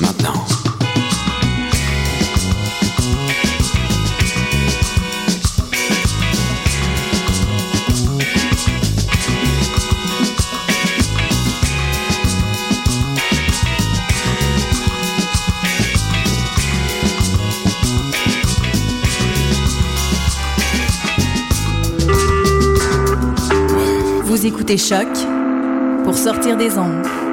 Maintenant. Vous écoutez Choc pour sortir des ondes.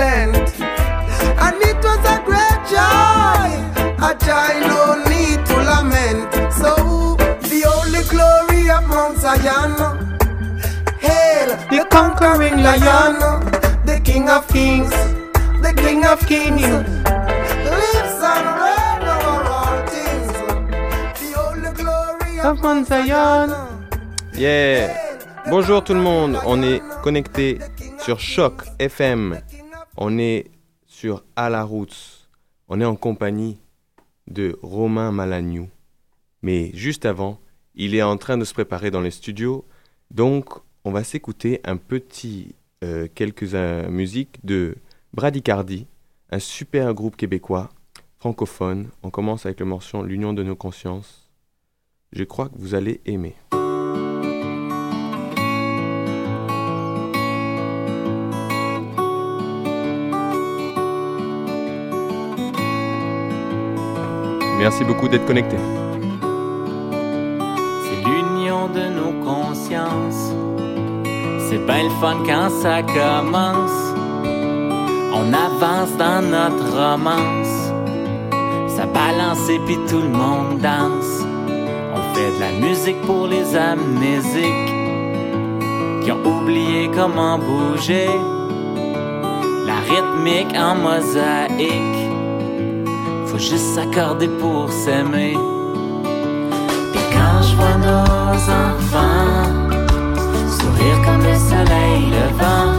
Excellent. And it was a great joy, a joy no need to lament. So the only glory of Mount Zion, hail the conquering lion, the King of Kings, the King of Kings, lives and reigns over all things. The only glory of Mount Zion. Yeah. Bonjour tout le monde, on est connecté sur Choc FM, on est sur À la Roots, on est en compagnie de Romain Malagnou. Mais juste avant, il est en train de se préparer dans les studios, donc on va s'écouter un petit euh, quelques euh, musiques de Bradycardi, un super groupe québécois francophone. On commence avec le morceau L'union de nos consciences. Je crois que vous allez aimer. Merci beaucoup d'être connecté. C'est l'union de nos consciences. C'est bien le fun quand ça commence. On avance dans notre romance. Ça balance et puis tout le monde danse. On fait de la musique pour les amnésiques qui ont oublié comment bouger. La rythmique en mosaïque. Juste s'accorder pour s'aimer. Puis quand je vois nos enfants sourire comme le soleil levant,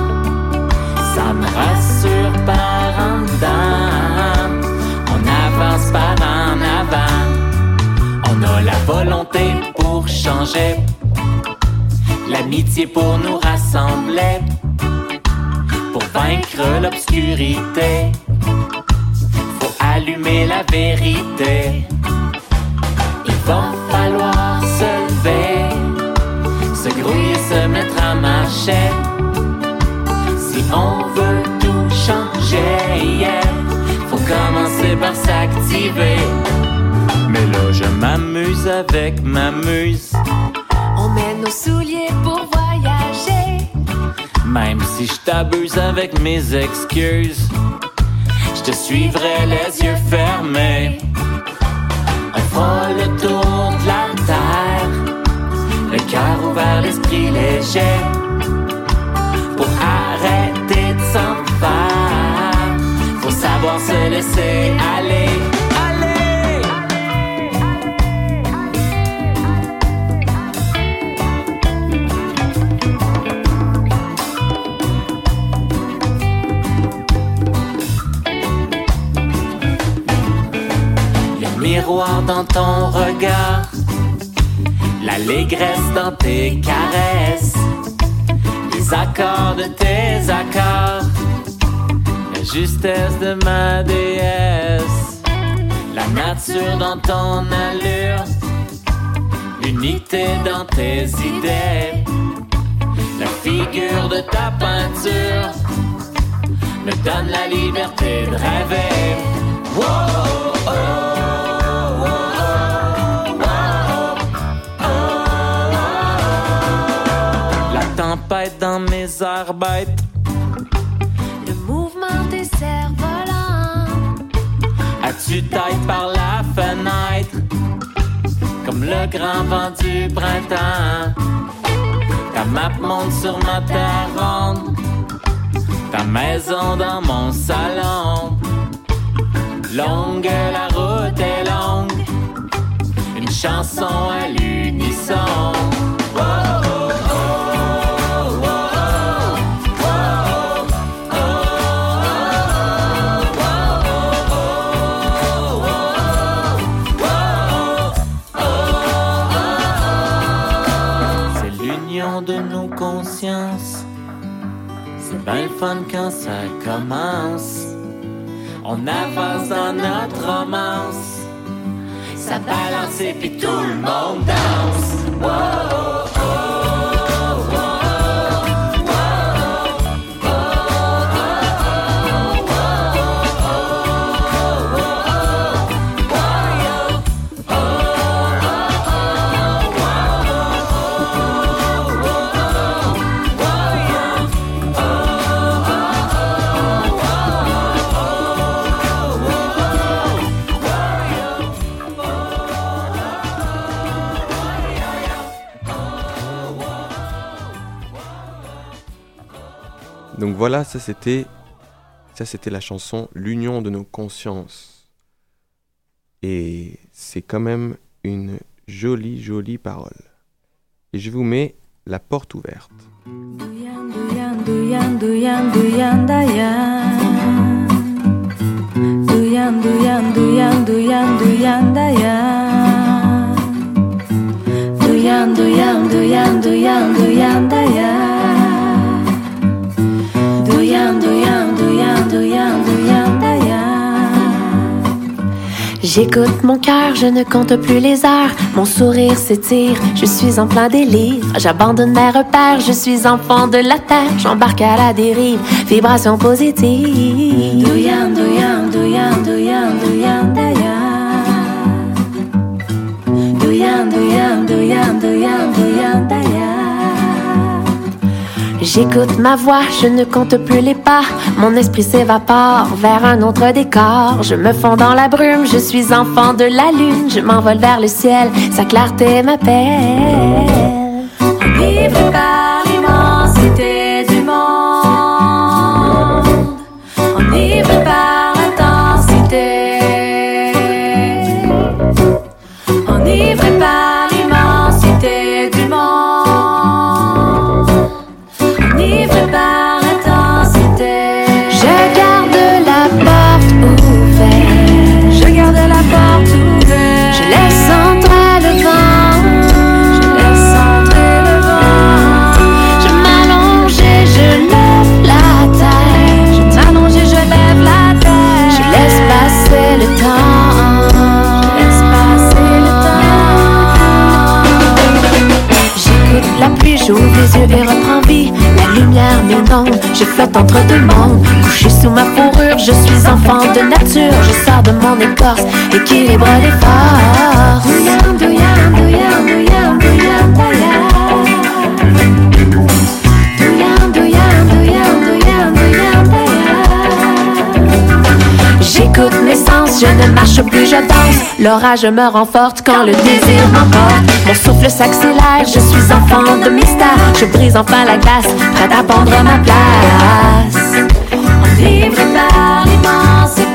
ça me rassure par en dedans. On avance par en avant. On a la volonté pour changer, l'amitié pour nous rassembler, pour vaincre l'obscurité allumer la vérité. Il va falloir se lever, se grouiller, se mettre à marcher. Si on veut tout changer, yeah, faut commencer par s'activer. Mais là, je m'amuse avec ma muse. On met nos souliers pour voyager. Même si je t'abuse avec mes excuses je te suivrai les yeux fermés. On fera le tour de la terre, le cœur ouvert, l'esprit léger, pour arrêter de s'en faire. Faut savoir se laisser aller. aller. L'allégresse dans tes caresses, les accords de tes accords, la justesse de ma déesse, la nature dans ton allure, l'unité dans tes idées, la figure de ta peinture. Me donne la liberté de rêver. Oh, dans mes airs bêtes, Le mouvement des cerfs-volants. as-tu taille par la fenêtre, comme le grand vent du printemps. Ta map monte sur ma terre ronde, ta maison dans mon salon. Longue, la route est longue, une chanson à l'unisson. Le fun quand ça commence. On avance dans notre romance. Ça balance et puis tout le monde danse. Oh, oh, Donc voilà, ça c'était ça c'était la chanson L'union de nos consciences. Et c'est quand même une jolie jolie parole. Et je vous mets la porte ouverte. J'écoute mon cœur, je ne compte plus les heures. Mon sourire s'étire, je suis en plein délire. J'abandonne mes repères, je suis enfant de la terre. J'embarque à la dérive, vibration positive. J'écoute ma voix, je ne compte plus les pas. Mon esprit s'évapore vers un autre décor. Je me fonds dans la brume, je suis enfant de la lune. Je m'envole vers le ciel, sa clarté m'appelle. Par l'immensité et reprends vie. La lumière m'inonde, je flotte entre deux mondes. Couché sous ma fourrure, je suis enfant de nature. Je sors de mon écorce, équilibre les forces. Doyan, doyan, je danse, l'orage me rend forte quand le désir m'emporte. Mon souffle s'accélère, je suis enfant de mystère. Je brise enfin la glace, prête à prendre ma place. Par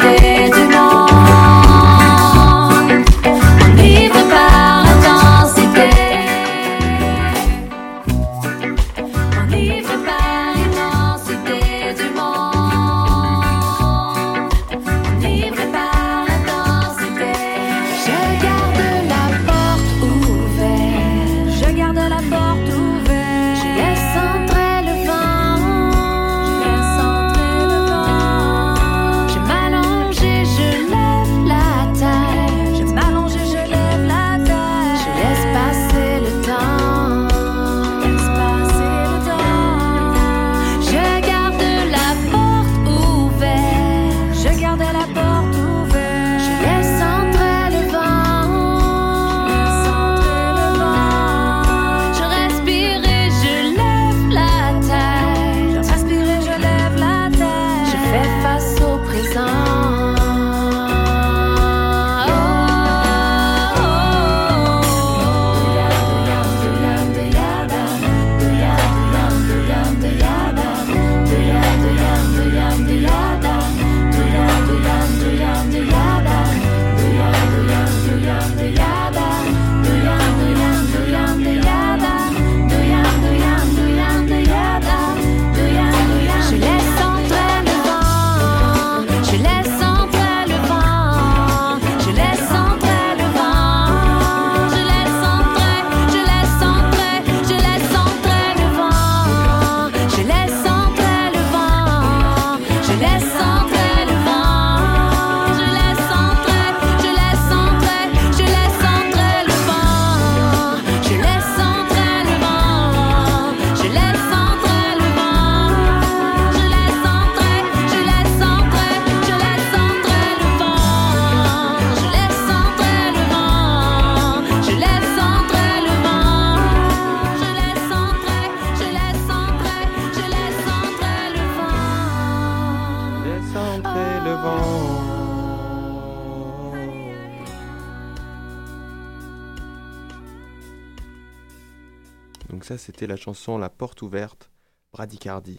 la chanson La Porte ouverte, Bradycardi.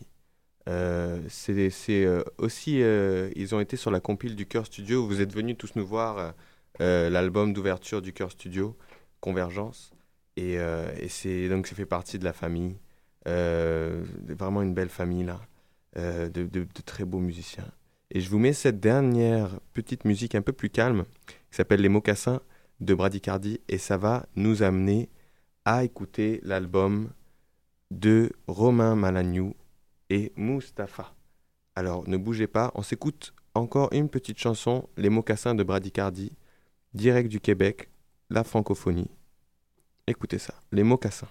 Euh, c'est euh, aussi, euh, ils ont été sur la compile du Cœur Studio. Vous êtes venus tous nous voir l'album d'ouverture du Cœur Studio, Convergence. Et, c'est donc ça fait partie de la famille. vraiment une belle famille là, de, de, très beaux musiciens. Et je vous mets cette dernière petite musique un peu plus calme qui s'appelle Les Mocassins de Bradycardi et ça va nous amener à écouter l'album de Romain Malagnou et Mustapha. Alors ne bougez pas, on s'écoute encore une petite chanson, Les mocassins de Bradicardi, direct du Québec, la francophonie. Écoutez ça, Les mocassins.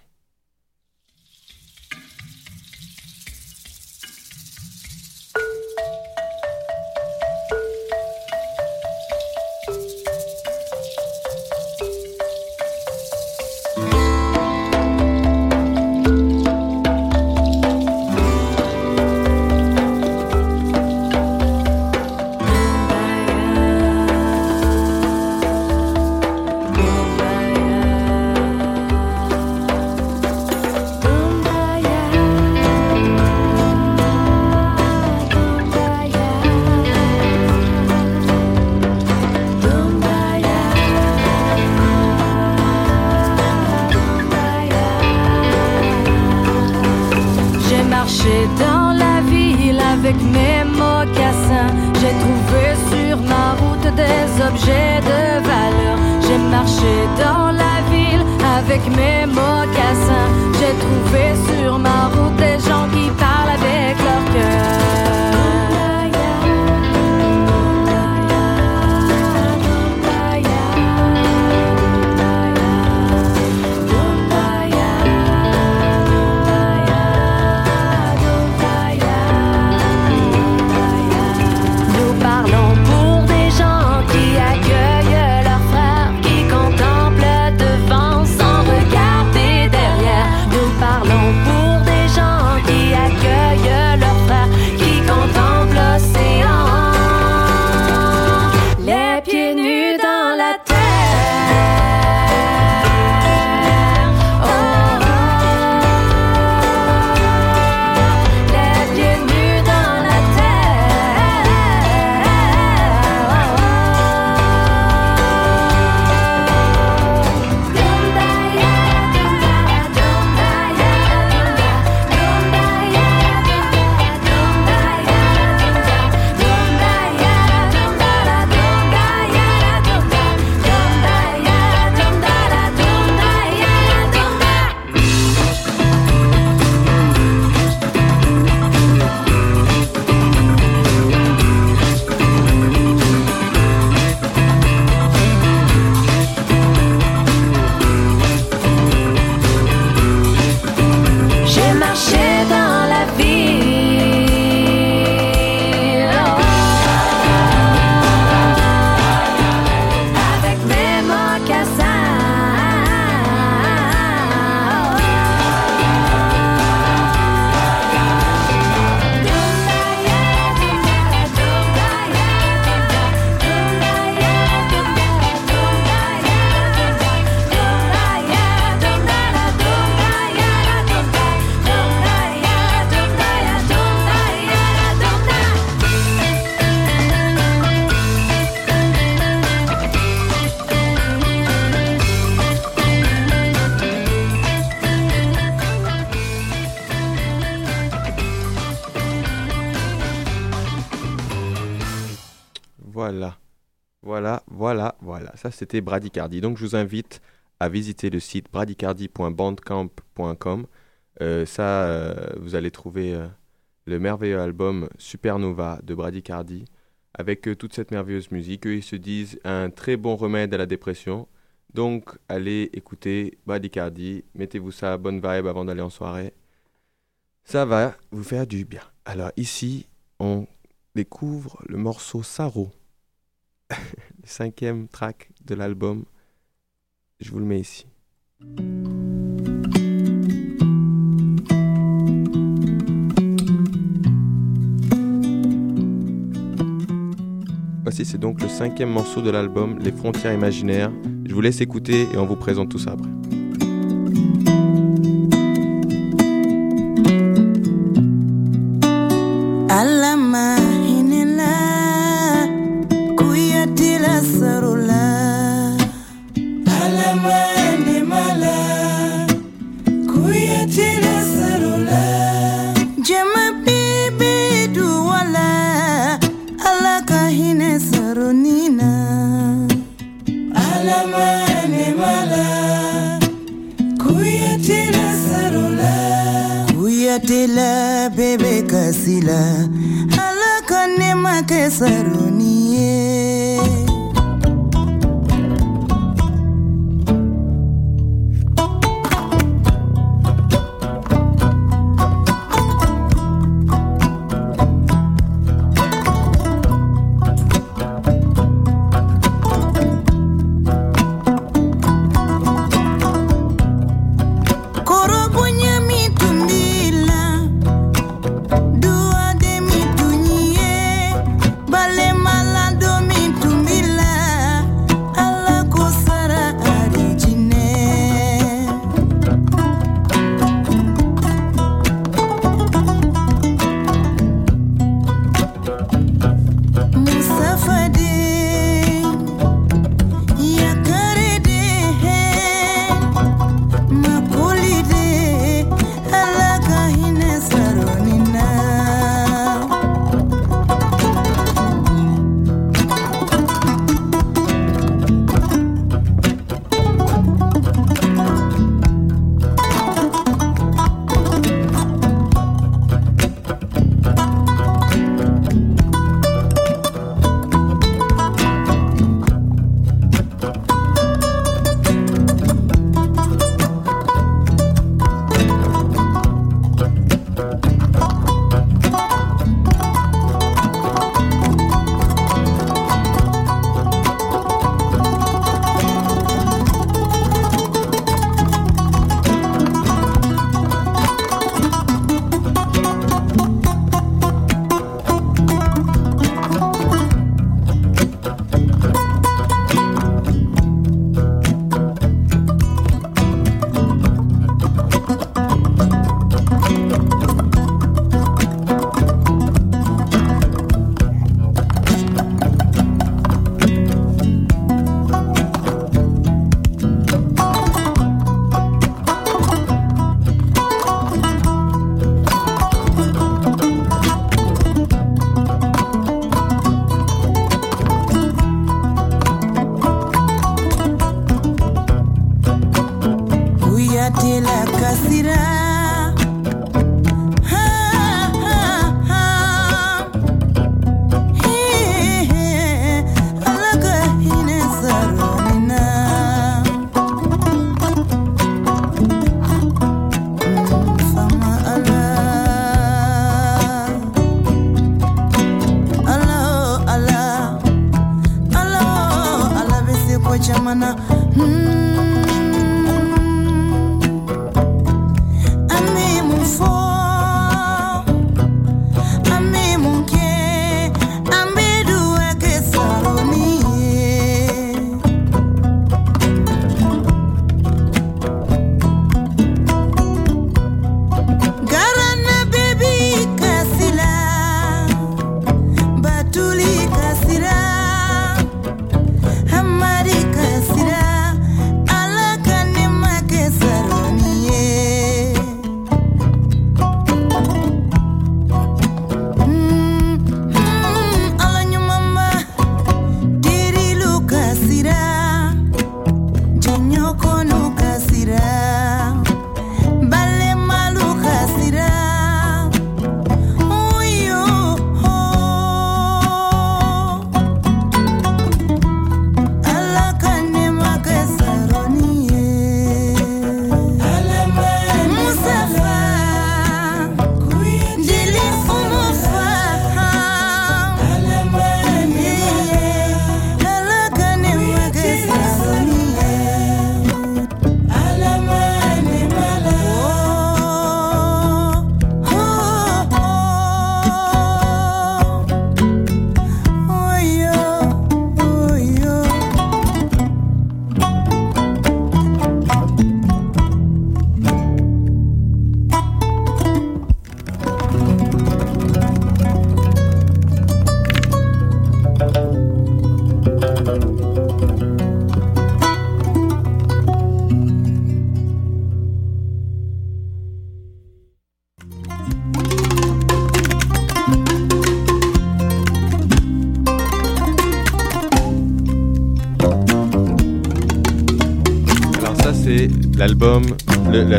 Voilà. Voilà, voilà, voilà. Ça, c'était Bradycardi. Donc, je vous invite à visiter le site bradycardi.bandcamp.com. Euh, ça, euh, vous allez trouver euh, le merveilleux album Supernova de Bradycardi avec toute cette merveilleuse musique. Ils se disent un très bon remède à la dépression. Donc, allez écouter Bradycardi. Mettez-vous ça bonne vibe avant d'aller en soirée. Ça va vous faire du bien. Alors, ici, on découvre le morceau Saro, le cinquième track de l'album. Je vous le mets ici. Voici, c'est donc le cinquième morceau de l'album Les frontières imaginaires. Je vous laisse écouter et on vous présente tout ça après. listen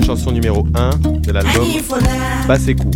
chanson numéro 1 de l'album Basekou.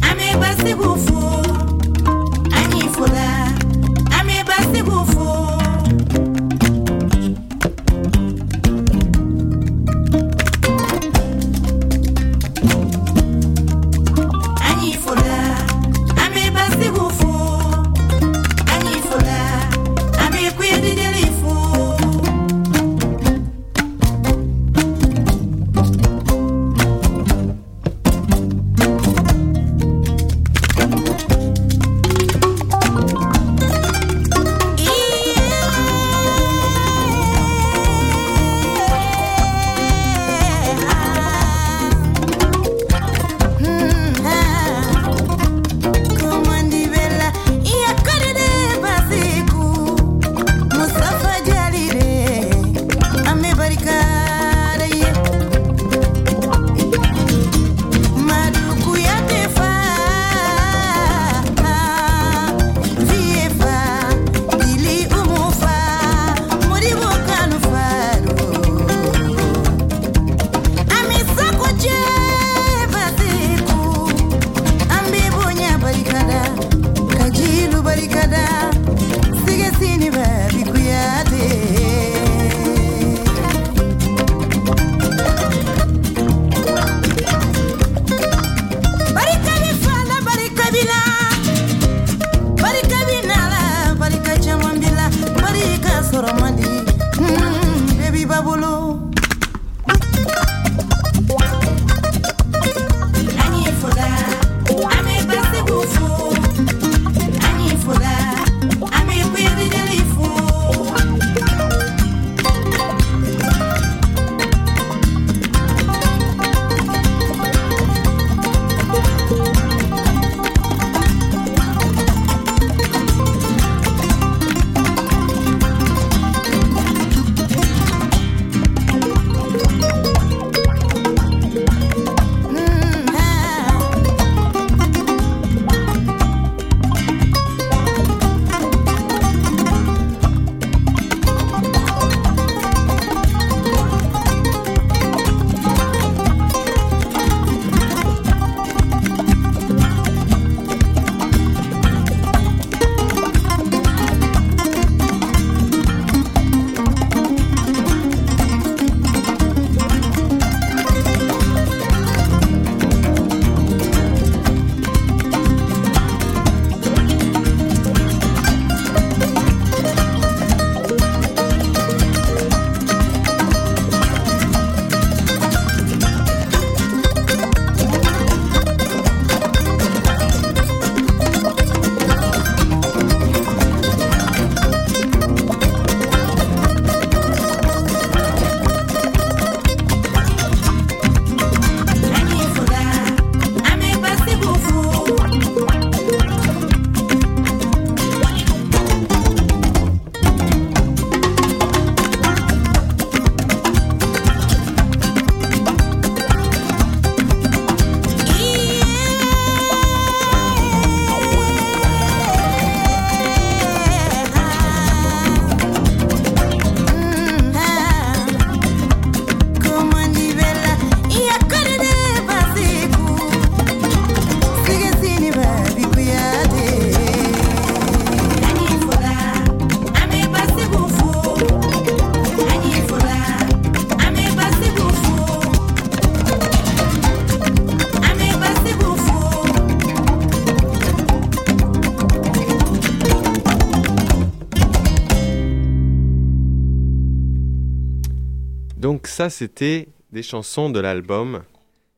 Ça, c'était des chansons de l'album,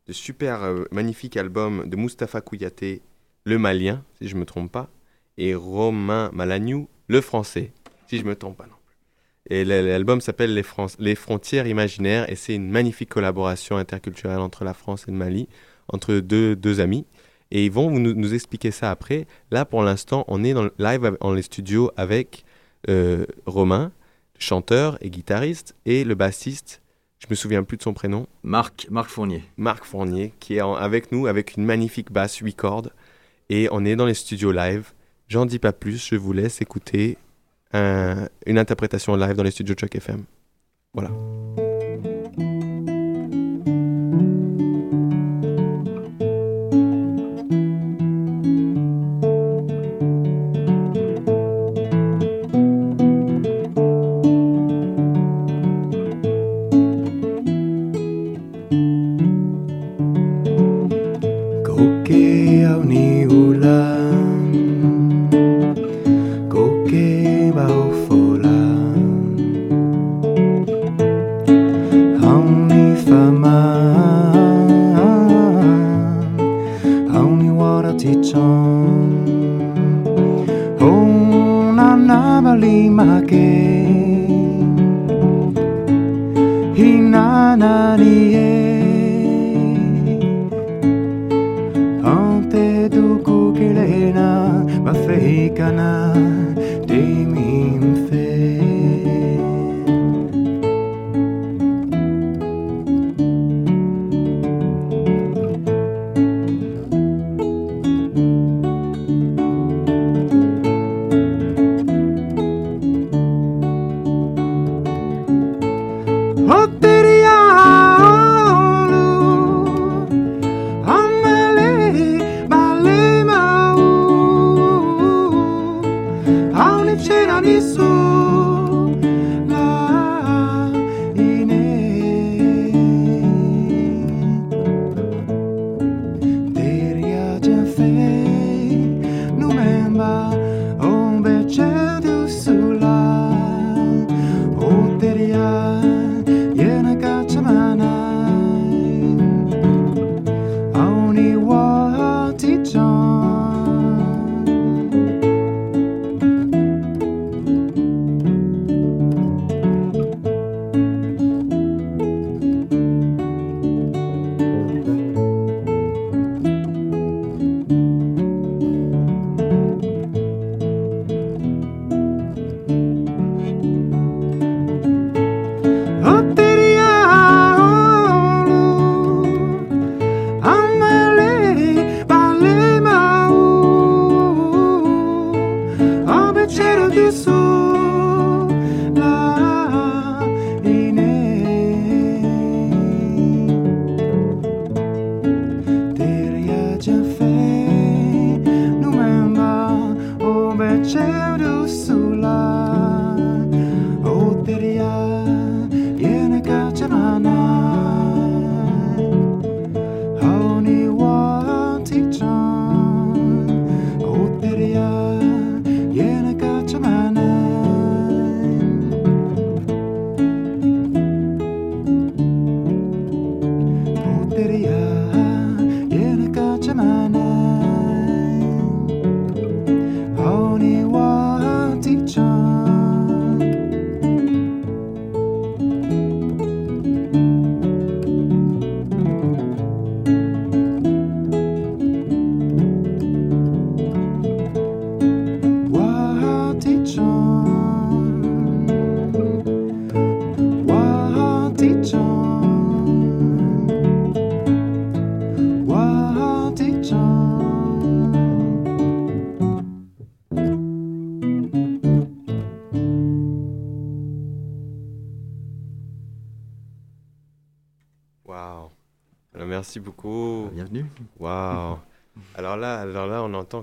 de super euh, magnifique album de Mustapha Kouyaté, le Malien, si je me trompe pas, et Romain Malagnou, le Français, si je me trompe pas non plus. Et l'album s'appelle les, les Frontières Imaginaires, et c'est une magnifique collaboration interculturelle entre la France et le Mali, entre deux, deux amis. Et ils vont nous, nous expliquer ça après. Là, pour l'instant, on est dans le live dans les studios avec euh, Romain, chanteur et guitariste, et le bassiste, je me souviens plus de son prénom, Marc, Marc Fournier. Marc Fournier, qui est en- avec nous avec une magnifique basse 8 cordes. Et on est dans les studios live. J'en dis pas plus, je vous laisse écouter un- une interprétation live dans les studios Choc FM. Voilà.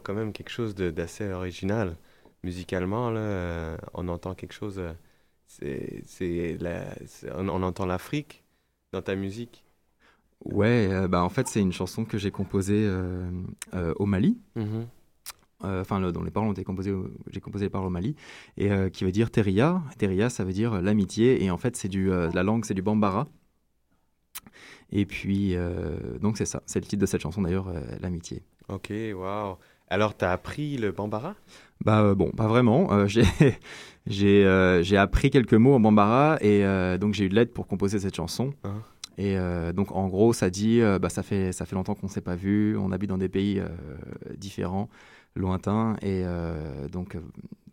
Entend quand même quelque chose d'assez original. Musicalement, là, euh, on entend quelque chose. euh, c'est, on, on entend l'Afrique dans ta musique. Ouais, euh, bah en fait c'est une chanson que j'ai composée euh, euh, au Mali. Mhm. Euh, Enfin, le- dont les paroles ont été composées, au- j'ai composé les paroles au Mali, et qui veut dire Teria. Teria, ça veut dire l'amitié, et en fait c'est du, la langue, c'est du Bambara. Et puis donc c'est ça, c'est le titre de cette chanson d'ailleurs, l'amitié. Ok, waouh. Alors, t'as appris le bambara? Bah euh, bon, pas vraiment. Euh, j'ai j'ai euh, j'ai appris quelques mots en bambara et donc j'ai eu de l'aide pour composer cette chanson. Hein. Et donc en gros, ça dit, bah ça fait ça fait longtemps qu'on s'est pas vu, on habite dans des pays différents, lointains et donc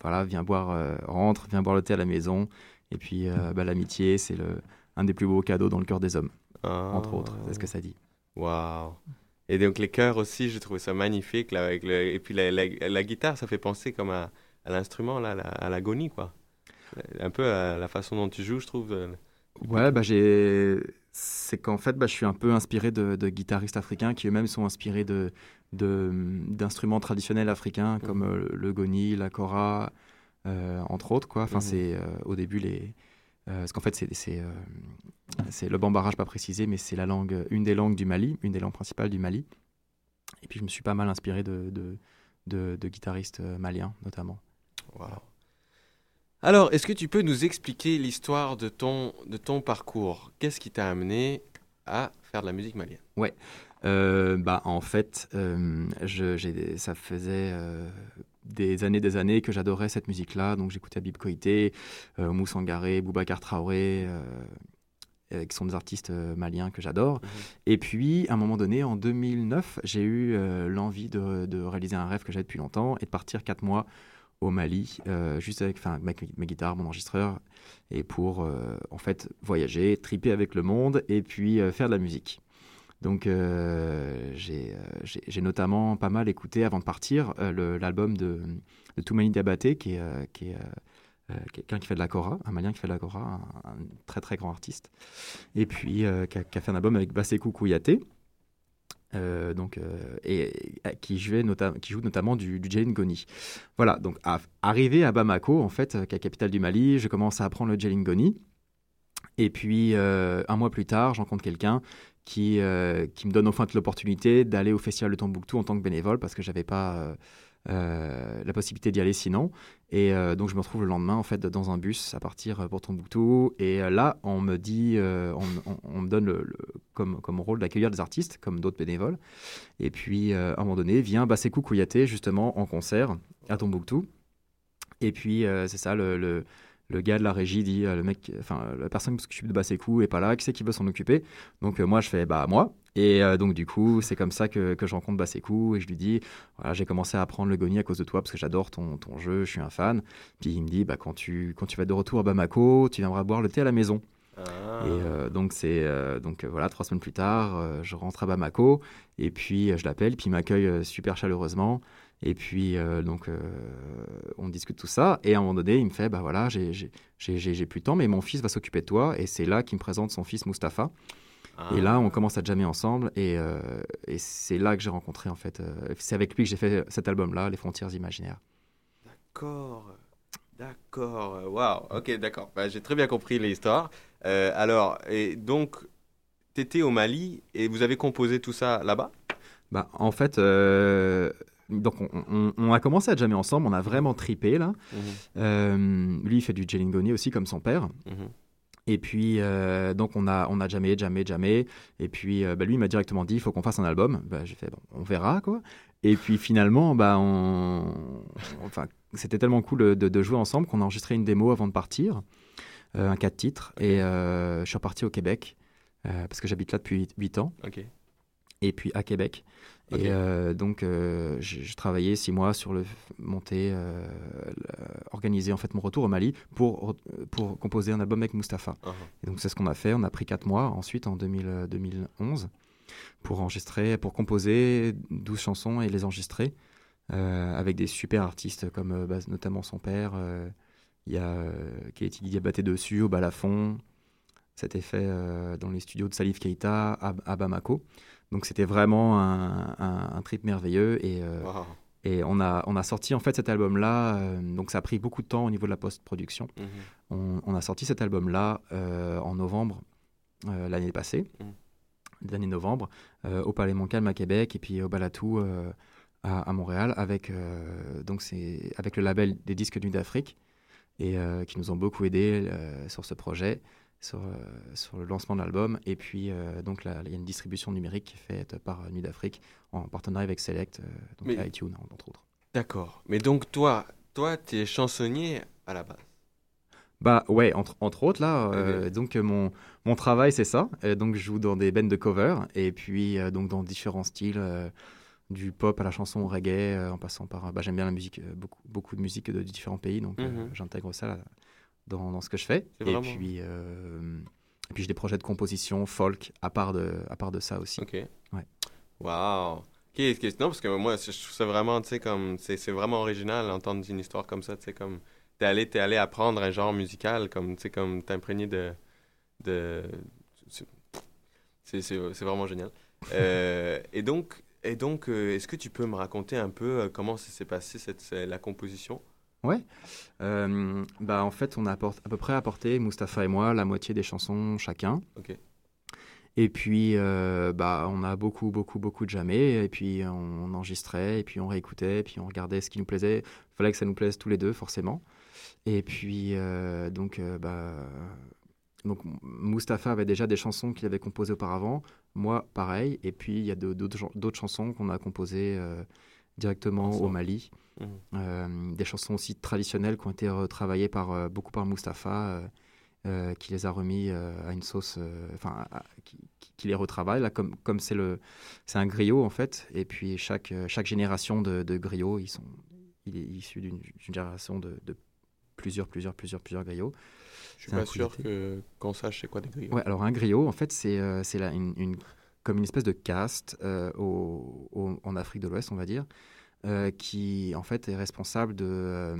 voilà, viens boire, rentre, viens boire le thé à la maison. Et puis bah, l'amitié, c'est le un des plus beaux cadeaux dans le cœur des hommes, Ah. entre autres. C'est ce que ça dit. Waouh. Et donc les chœurs aussi, j'ai trouvé ça magnifique. Là, avec le... Et puis la, la- la guitare, ça fait penser comme à, à l'instrument, là, la- à l'agonie, quoi. Un peu à la façon dont tu joues, je trouve. euh, Ouais, bah j'ai. C'est qu'en fait, bah, je suis un peu inspiré de, de guitaristes africains qui eux-mêmes sont inspirés de d'instruments traditionnels africains comme euh, le goni, la kora, euh, entre autres. Quoi. Enfin, Mhm. c'est euh, au début les. Euh, parce qu'en fait, c'est euh, le bambara, je pas précisé, mais c'est la langue, une des langues du Mali, une des langues principales du Mali. Et puis je me suis pas mal inspiré de, de, de- de guitaristes euh, maliens notamment. Wow. Alors, est-ce que tu peux nous expliquer l'histoire de ton, de ton parcours? Qu'est-ce qui t'a amené à faire de la musique malienne? Euh, bah, en fait, euh, je, ça faisait euh, des années, des années que j'adorais cette musique-là. Donc, j'écoutais Habib Koité, euh, Moussa Sangaré, Boubacar Traoré, euh, euh, qui sont des artistes euh, maliens que j'adore. Mhm. Et puis, à un moment donné, en 2009, j'ai eu euh, l'envie de, de réaliser un rêve que j'avais depuis longtemps et de partir quatre mois au Mali, juste avec ma, ma guitare, mon enregistreur, et pour en fait voyager, triper avec le monde et puis faire de la musique. Donc euh, j'ai euh, j'ai- notamment pas mal écouté avant de partir euh, l'album de, Toumani Diabaté, qui est, quelqu'un qui fait de la un malien qui fait de la un, très très grand artiste, et puis qui, a, fait un album avec Basekou Kouyaté. Donc, et, qui, jouait qui joue notamment du, du. Voilà, donc arrivé à Bamako, en fait, qui est la capitale du Mali, je commence à apprendre le Jelingoni. Et puis, un mois plus tard, je rencontre quelqu'un qui, euh, qui me donne enfin l'opportunité d'aller au Festival de Tombouctou en tant que bénévole parce que j'avais pas euh, euh, la possibilité d'y aller sinon. Et donc, je me retrouve le lendemain, en fait, dans un bus à partir pour Tombouctou. Et là, on me dit, on, me donne comme, comme rôle d'accueillir des artistes, comme d'autres bénévoles. Et puis, à un moment donné, vient Basekou Kouyaté, justement, en concert à Tombouctou. Et puis, c'est ça, le, le gars de la régie dit, le mec, enfin, la personne qui s'occupe de Basekou est pas là, qui c'est qui veut s'en occuper? Donc, euh, moi, je fais, bah, moi. Et euh, donc, du coup, c'est comme ça que, que je rencontre Basekou et je lui dis, voilà, j'ai commencé à apprendre le goni à cause de toi parce que j'adore ton, ton jeu, je suis un fan. Puis il me dit, bah, quand, tu, quand tu vas de retour à Bamako, tu viendras boire le thé à la maison. Ah. Et euh, donc, c'est euh, donc euh, voilà, trois semaines plus tard, je rentre à Bamako et puis je l'appelle, puis il m'accueille super chaleureusement. Et puis, euh, donc, euh, on discute tout ça. Et à un moment donné, il me fait Bah voilà, j'ai j'ai- j'ai- j'ai- plus de temps, mais mon fils va s'occuper de toi. Et c'est là qu'il me présente son fils Mustapha. Ah. Et là, on commence à jammer ensemble. Et, euh, et c'est là que j'ai rencontré, en fait. c'est avec lui que j'ai fait cet album-là, Les Frontières Imaginaires. D'accord. D'accord. Waouh. Ok, d'accord. Bah, J'ai très bien compris l'histoire. Alors, et donc, tu étais au Mali et vous avez composé tout ça là-bas? Bah, en fait, donc on, on- on a commencé à jammer ensemble. On a vraiment tripé, là. Euh, lui, il fait du Jelingoni aussi, comme son père. Mhm. Et puis, euh, donc, on a, on a jamais, jamais, jamais. Et puis, euh, bah, lui, il m'a directement dit, il faut qu'on fasse un album. Bah, j'ai fait, bon, on verra, quoi. Et puis, finalement, bah, on... enfin, c'était tellement cool de, de jouer ensemble qu'on a enregistré une démo avant de partir, euh, un 4 titres. Et euh, je suis reparti au Québec, parce que j'habite là depuis 8 ans. Et puis, à Québec. Et euh, donc, euh, j'ai travaillé six mois sur le monter, euh, organiser en fait mon retour au Mali pour, pour composer un album avec Mustapha. Uh-huh. Et donc, c'est ce qu'on a fait. On a pris quatre mois ensuite, en 2000, euh, 2011, pour enregistrer, pour composer 12 chansons et les enregistrer avec des super artistes comme bah, notamment son père. Il y a Katie Diabaté dessus, au balafon. C'était fait dans les studios de Salif Keita à, à Bamako. Donc c'était vraiment un, un- un trip merveilleux et, euh, Wow. et on, a, on a sorti en fait cet album-là. euh, donc ça a pris beaucoup de temps au niveau de la post-production. Mhm. On, on a sorti cet album-là euh, en novembre l'année passée, Mm. l'année novembre, au Palais Montcalm à Québec et puis au Balatou à, à Montréal avec, donc c'est avec le label des disques Nuit d'Afrique et qui nous ont beaucoup aidés sur ce projet, sur, euh, sur le lancement de l'album. Et puis euh, donc il y a une distribution numérique qui est faite par Nuit d'Afrique en partenariat avec Select, euh, donc Mais- iTunes entre autres. D'accord. Mais donc, toi, toi, tu es chansonnier à la base? Bah ouais, entre, entre autres là, euh, donc euh, mon, mon travail c'est ça. Euh, donc je joue dans des bands de cover et puis euh, donc dans différents styles, euh, du pop à la chanson au reggae, euh, en passant par, bah, j'aime bien la musique, euh, beaucoup, beaucoup de musique de, différents pays, donc euh, Mhm. j'intègre ça là, dans, dans ce que je fais. Et vraiment- puis, euh, et puis j'ai des projets de composition folk à part de, à part de ça aussi. Ok. Ouais. Wow. Non, parce que moi, je trouve ça vraiment, tu sais, comme, c'est vraiment original d'entendre une histoire comme ça, tu sais, comme, t'es allé, t'es allé apprendre un genre musical, comme, tu sais, comme, t'imprégner de, de, c'est- vraiment génial. Euh, et donc, et donc, euh, est-ce que tu peux me raconter un peu comment s'est passé cette, cette- la composition? Ouais. Euh, bah en fait, on a à peu près apporté, Mustapha et moi, la moitié des chansons chacun. Ok. Et puis, euh, bah, on a beaucoup, beaucoup, beaucoup de jamais. Et puis, on, enregistrait, et puis on réécoutait, et puis on regardait ce qui nous plaisait. Il fallait que ça nous plaise tous les deux, forcément. Et puis, euh, donc, euh, bah, donc, Mustapha avait déjà des chansons qu'il avait composées auparavant. Moi, pareil. Et puis, il y a d'autres chan- d'autres chansons qu'on a composées directement au. Mali. Euh, des chansons aussi traditionnelles qui ont été retravaillées par, euh, beaucoup par Mustapha, euh, qui les a remis à une sauce, enfin, qui, les retravaille. Là, comme comme c'est le, c'est un griot en fait, et puis chaque chaque génération de, de griots, ils sont, il est issu d'une génération de, de plusieurs plusieurs plusieurs plusieurs griots. Je suis pas sûr que qu'on sache c'est quoi des griots. Ouais, alors un griot, en fait, c'est euh, une, une- comme une espèce de caste euh, au- au- en Afrique de l'Ouest, on va dire, euh, qui en fait est responsable de, euh,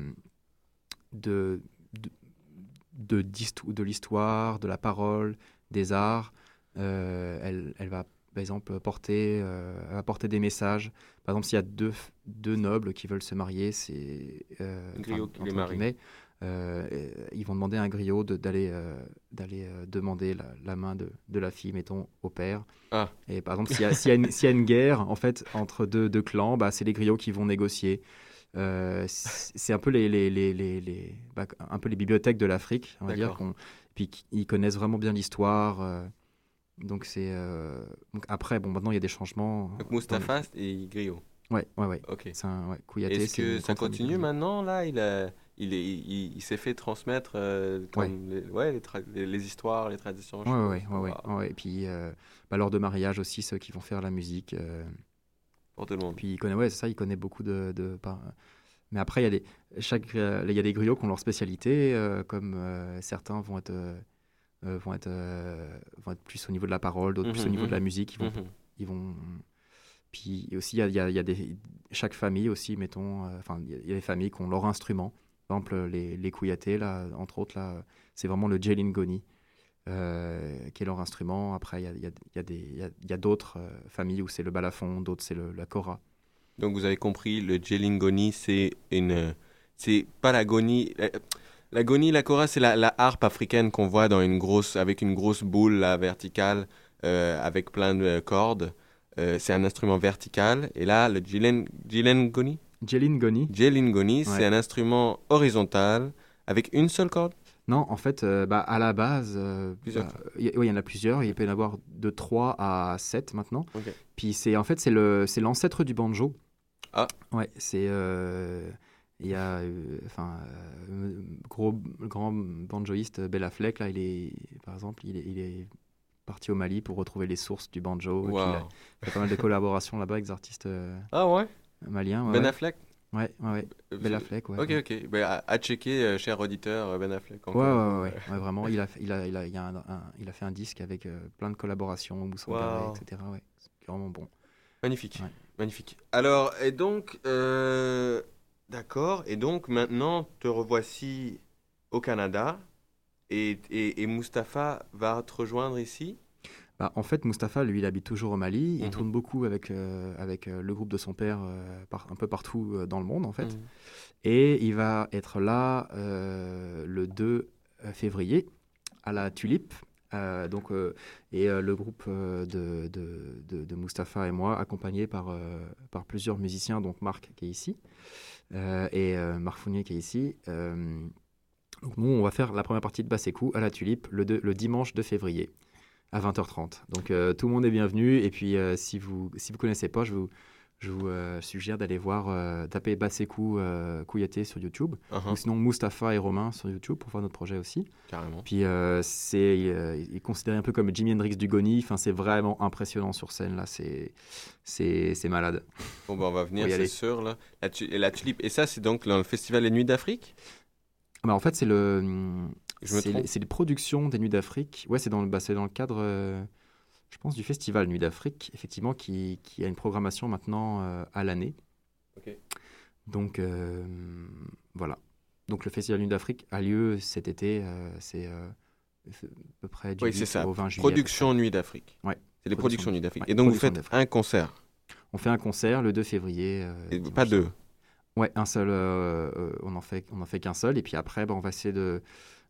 de, de, l'histoire, de la parole, des arts. Euh, elle, elle va, par exemple, porter, euh, elle va porter des messages. Par exemple, s'il y a deux, deux nobles qui veulent se marier, c'est... griot qui les marie. Euh, euh, ils vont demander à un griot de- d'aller euh, euh, demander la, la main de, de la fille, mettons, au père. Ah. Et par exemple, s'il y, y, y a une guerre en fait entre deux, deux clans, bah, c'est les griots qui vont négocier. Euh, c'est un peu les, les, les, les, bah, un peu les bibliothèques de l'Afrique, on va dire. Qu'on- Puis ils connaissent vraiment bien l'histoire. euh, donc c'est euh, après bon maintenant il y a des changements. Donc Mustapha et griot. Ouais ouais ouais. Ok. Un ouais, Est-ce que ça continue de- maintenant là Il a, il est, il, il s'est fait transmettre euh, comme les, ouais, les, tra- les, les histoires, les traditions. Ouais, ouais. Et puis, euh, bah, lors de mariage aussi, ceux qui vont faire la musique. euh, Pour tout le monde. puis, il connaît, ouais, c'est ça, il connaît beaucoup de. Mais après, il y a des, chaque, il y a des griots qui ont leur spécialité, comme certains vont être, vont, être, vont être plus au niveau de la parole, d'autres plus au Mhm, niveau de la mhm. musique. Ils vont, Mhm. ils vont... Puis aussi, il y a, il y des... chaque famille aussi, mettons, enfin, il y a- il y a des familles qui ont leur instrument. Par exemple, les, les là, entre autres, là, c'est vraiment le Jelingoni, euh, qui est leur instrument. Après, il y a, d'autres familles où c'est le balafon, d'autres c'est la kora. Donc vous avez compris, le Jelingoni, c'est une, c'est pas la- L'agonie, la kora, c'est la, harpe africaine qu'on voit dans une grosse, avec une grosse boule verticale, euh, avec plein de cordes. Euh, c'est un instrument vertical. Et là, le Jilen, Jelingoni, Jelingoni c'est Ouais. un instrument horizontal avec une seule corde. Non, en fait, euh, bah, à la base, euh, bah, il y, a- oui, il y en a plusieurs. Il peut y en avoir de 3 à 7 maintenant. Puis c'est en fait c'est l'ancêtre du banjo. Ah. Ouais, c'est euh, il y a euh, enfin gros grand banjoïste Bella Fleck là, il est par exemple, il est, il est parti au Mali pour retrouver les sources du banjo. Puis, il a Wow. fait pas mal de collaborations là-bas avec des artistes Ah ouais? Maliens. Ouais, Ben ouais. Affleck ouais, ouais, ouais. Euh, Bella Fleck, ouais. Ok, ok. Ben, à, à checker, euh, cher auditeur, euh, Ben Affleck. Ouais, encore. ouais, ouais, vraiment. Il a, fait- il, a, il, a, il, y a un, un- il a fait un disque avec euh, plein de collaborations, Moussa Wow. Etc. Ouais, c'est vraiment bon. Magnifique, magnifique. Alors, et donc, euh, d'accord, et donc maintenant, te revoici au Canada, et, et, et Mustapha va te rejoindre ici? Bah, en fait, Mustapha, lui, il habite toujours au Mali. Il Mhm. tourne beaucoup avec, euh, avec euh, le groupe de son père euh, par- un peu partout euh, dans le monde, en fait. Mhm. Et il va être là le 2 février à la Tulipe. Donc, et le groupe de, de, de, de Mustapha et moi, accompagné par, par plusieurs musiciens, donc Marc qui est ici, et Marc Fournier qui est ici. Donc nous, on va faire la première partie de Bassécou à la Tulipe le, le dimanche 2 février à 20h30. Donc euh, tout le monde est bienvenu. Et puis euh, si vous si vous connaissez pas, je vous, je vous euh, suggère d'aller voir, taper Bassécou euh, Kouyaté sur YouTube. Uh-huh, Ou sinon Mustapha et Romain sur YouTube pour voir notre projet aussi. carrément. Puis c'est il est considéré un peu comme Jimi Hendrix du Goni. Enfin, c'est vraiment impressionnant sur scène là. C'est malade. Bon, ben, on va venir, c'est sûr. Là. La, tu- et la tulipe, et ça, c'est donc le festival Les Nuits d'Afrique? Bah, en fait, c'est le c'est les- productions des Nuits d'Afrique. Ouais, c'est dans le bah, c'est dans le cadre euh, je pense du festival Nuits d'Afrique effectivement qui, qui a une programmation maintenant euh, à l'année. Donc euh, voilà. Donc le festival Nuits d'Afrique a lieu cet été. c'est à peu près du Oui, 8 c'est ça. au 20 juillet. Production Nuit d'Afrique. Ouais. C'est les Production productions Nuit Nuit. d'Afrique. Ouais, Et donc, vous faites un concert? On fait un concert le 2 février. Et pas deux? Ouais, un seul. euh, on en fait, on en fait qu'un seul. Et puis après, bah, on va essayer de-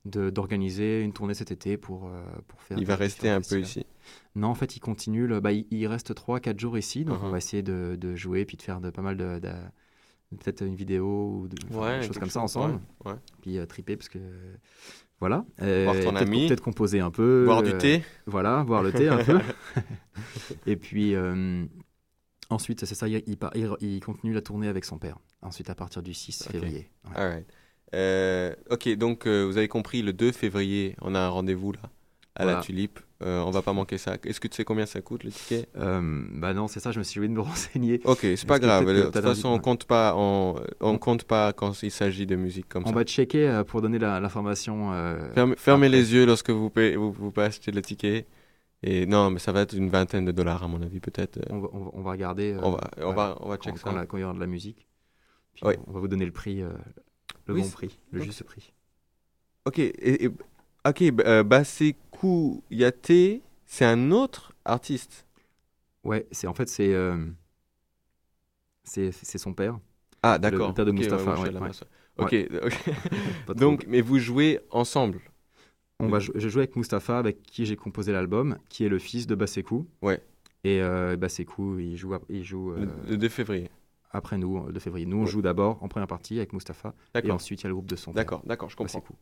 d'organiser une tournée cet été pour, euh, pour faire. Il va rester un peu ici. Non, en fait, il continue. le- bah, il, il reste 3-4 jours ici, donc Mhm. on va essayer de, de jouer puis de faire de, pas mal de. de- Peut-être une vidéo ou de, enfin, Ouais, des choses comme ça chose, ensemble. ouais, ouais. Puis euh, triper parce que. Voilà. Euh, Voir ton peut-être- ami. Peut-être composer un peu. Boire du euh, thé. Voilà, boire le thé un peu. Et puis. euh, Ensuite, c'est ça, il, continue la tournée avec son père. Ensuite, à partir du 6 Ok. février. Ouais. Alright. Euh, ok, donc euh, vous avez compris, le 2 février, on a un rendez-vous là, à la. Tulipe. Euh, on va pas manquer ça. Est-ce que tu sais combien ça coûte le ticket? Euh, bah non, c'est ça, je me suis oublié de me renseigner. Ok, c'est pas grave. De toute façon, on compte pas, on, on compte pas quand il s'agit de musique comme On ça. va checker pour donner l'information. Ferme- fermez les yeux lorsque vous pouvez, vous, vous pouvez acheter le ticket. Et non, mais ça va être une vingtaine de dollars à mon avis, peut-être. On va, on on regarder. On va, on voilà, va, on va quand, check quand ça. quand il y aura de la musique. Puis Oui. on, on va vous donner le prix, le Oui, bon prix, le juste prix. Ok, et, et- ok, euh, Basekou Yate, c'est un autre artiste. Ouais, c'est en fait c'est euh, c'est son père. Ah, d'accord. le père de Mustapha, ouais, ouais, ouais. Ok. Donc, mais vous jouez ensemble. on va je joue avec Mustapha, avec qui j'ai composé l'album, qui est le fils de Basekou. Ouais. Et euh, Basekou, il joue, il joue euh, Le, le 2 février. Après nous, le février. Nous, on Ouais. joue d'abord en première partie avec Mustapha, et ensuite il y a le groupe de son. D'accord, d'accord, je comprends. Basekou.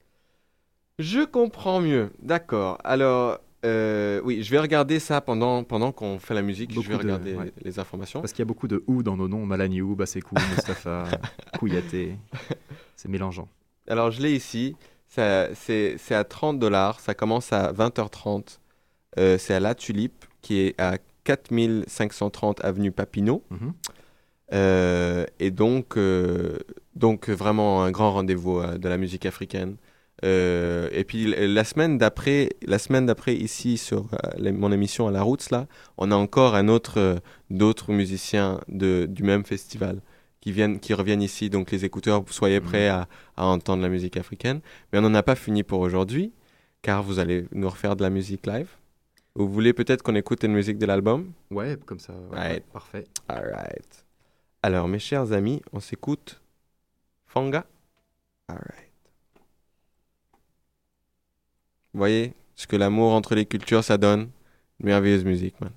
Je comprends mieux. D'accord. Alors, euh, oui, je vais regarder ça pendant, pendant qu'on fait la musique. je vais de- regarder ouais. les informations. Parce qu'il y a beaucoup de ou dans nos noms, Malaniou, Basekou, Mustapha, Kouyaté. C'est mélangeant. Alors, je l'ai ici. C'est à 30 dollars. Ça commence à 20h30. Euh, c'est à La Tulipe, qui est à 4530 avenue Papineau. Mhm. Euh, et donc, euh, donc, vraiment un grand rendez-vous euh, de la musique africaine. Euh, et puis la semaine d'après, la semaine d'après ici sur euh, mon émission à la Roots là, on a encore un autre, euh, d'autres musiciens de, du même festival qui viennent, qui reviennent ici. Donc les écouteurs, soyez prêts à, à entendre la musique africaine. Mais on n'en a pas fini pour aujourd'hui, car vous allez nous refaire de la musique live. Vous voulez peut-être qu'on écoute une musique de l'album? Ouais, comme ça. ouais, parfait. Alright. Alors, mes chers amis, on s'écoute Fanga? Alright. Vous voyez ce que l'amour entre les cultures, ça donne? Une merveilleuse musique, man.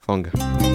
Fanga. Fanga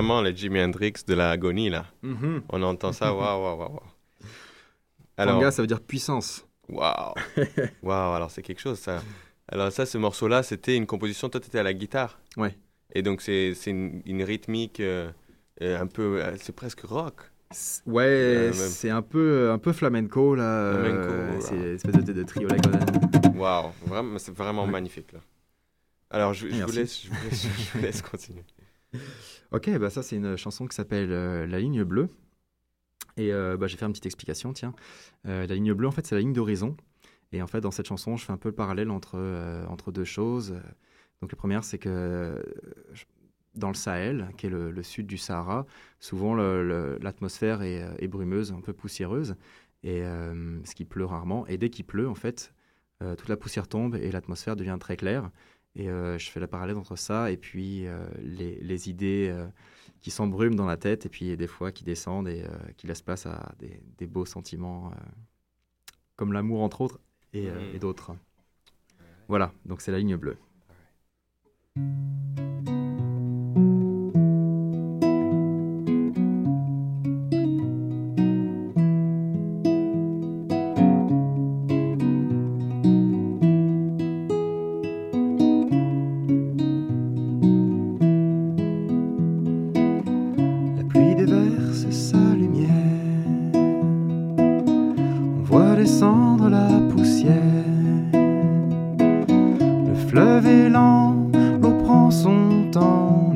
vraiment le Jimi Hendrix de l'agonie, là. Mhm. On entend ça, waouh, waouh, waouh. Alors, Tanga, ça veut dire puissance. waouh. Waouh, alors c'est quelque chose, ça. Alors ça, ce morceau-là, c'était une composition, toi, tu étais à la guitare. Ouais. Et donc, c'est c'est une, une rythmique euh, euh, un peu... euh, c'est presque rock. Ouais, Euh, c'est un peu, un peu flamenco là. Flamenco, euh, c'est une espèce de, de trio là. Waouh, vraiment, c'est vraiment Ouais. magnifique, là. Alors, je, je vous laisse, je, vous laisse, je vous laisse continuer. Ok, bah ça c'est une chanson qui s'appelle euh, La ligne bleue. Et euh, bah, je vais faire une petite explication, tiens. Euh, la ligne bleue, en fait, c'est la ligne d'horizon. Et en fait, dans cette chanson, je fais un peu le parallèle entre, euh, entre deux choses. Donc la première, c'est que dans le Sahel, qui est le, sud du Sahara, souvent l'atmosphère est, est brumeuse, un peu poussiéreuse, et ce qui pleut rarement. Et dès qu'il pleut, en fait, toute la poussière tombe et l'atmosphère devient très claire. Et euh, je fais la parallèle entre ça et puis euh, les, les idées euh, qui s'embrument dans la tête et puis des fois qui descendent et qui laissent place à des, des beaux sentiments comme l'amour entre autres et, et d'autres. Voilà, donc c'est la ligne bleue. Sa lumière. On voit descendre la poussière. Le fleuve est lent, l'eau prend son temps.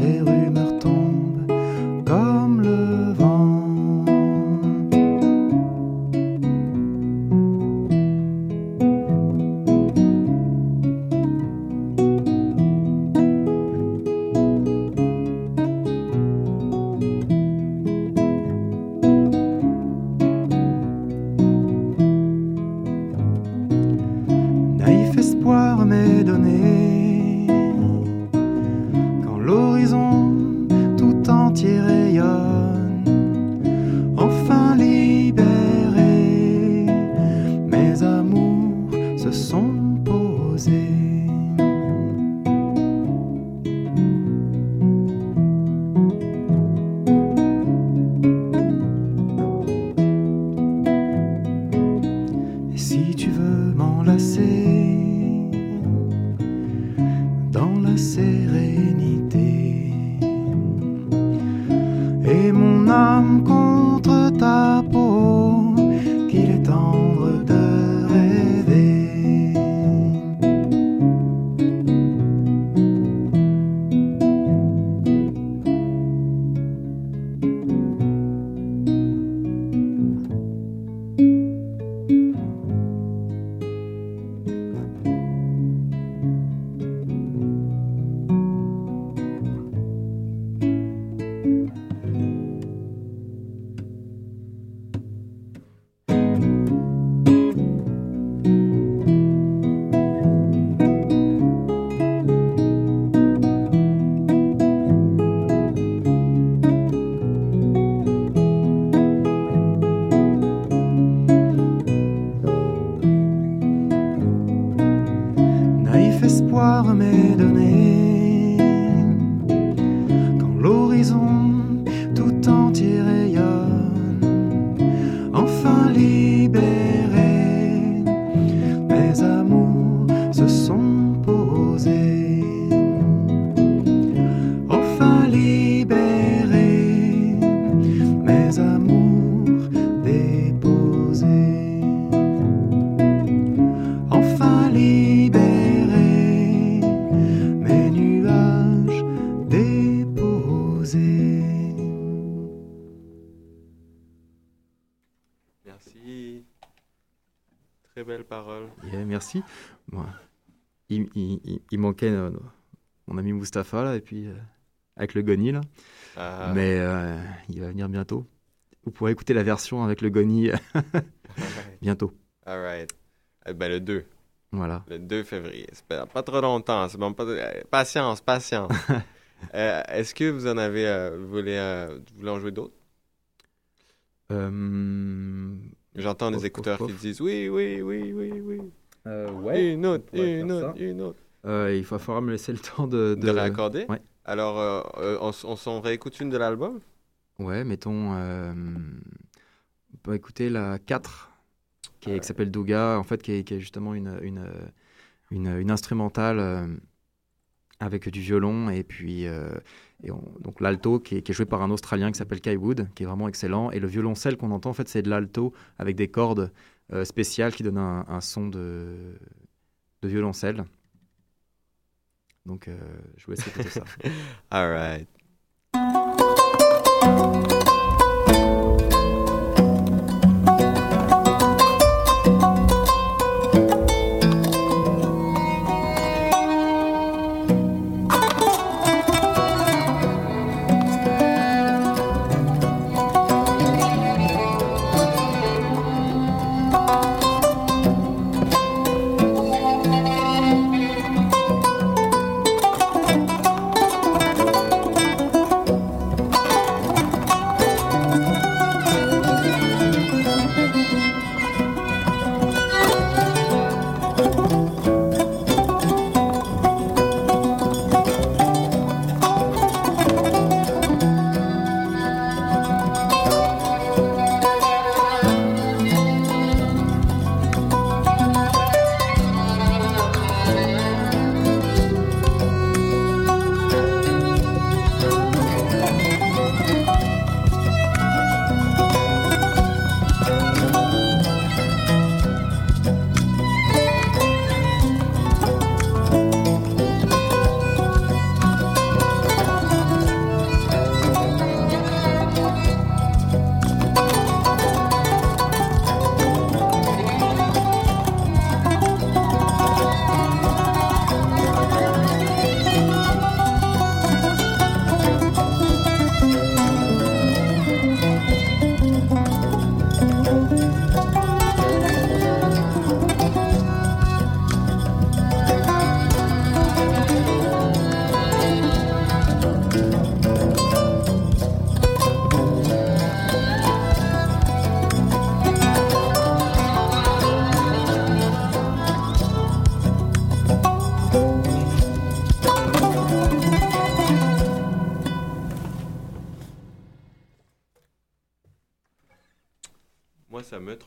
Merci. Très belle parole. Yeah, merci. Bon, il, il- il- il manquait euh, mon ami Mustapha là, et puis euh, avec le Goni là. Ah, Mais euh, il va venir bientôt. Vous pourrez écouter la version avec le Goni bientôt. Alright. Eh ben, le 2. Voilà. Le 2 février. Pas, pas trop longtemps. C'est bon, pas, patience, patience. Est-ce que vous en avez. vous, voulez, vous voulez en jouer d'autres? Euh, J'entends des Pof, écouteurs pof, qui pof. disent oui, oui, oui, oui, oui. euh, Une autre, une autre, une autre. Euh, il va falloir me laisser le temps de, De réaccorder Ouais. Alors, on, s'en réécoute une de l'album? Ouais, mettons. on peut écouter la 4, qui, qui s'appelle Douga, en fait, qui est, qui est justement une, une, une, une instrumentale avec du violon et puis euh, donc l'alto qui est, joué par un Australien qui s'appelle Kai Wood, qui est vraiment excellent. Et le violoncelle qu'on entend, en fait, c'est de l'alto avec des cordes euh, spéciales qui donnent un, un son de, de violoncelle. Donc, euh, je vous laisse écouter ça. All right.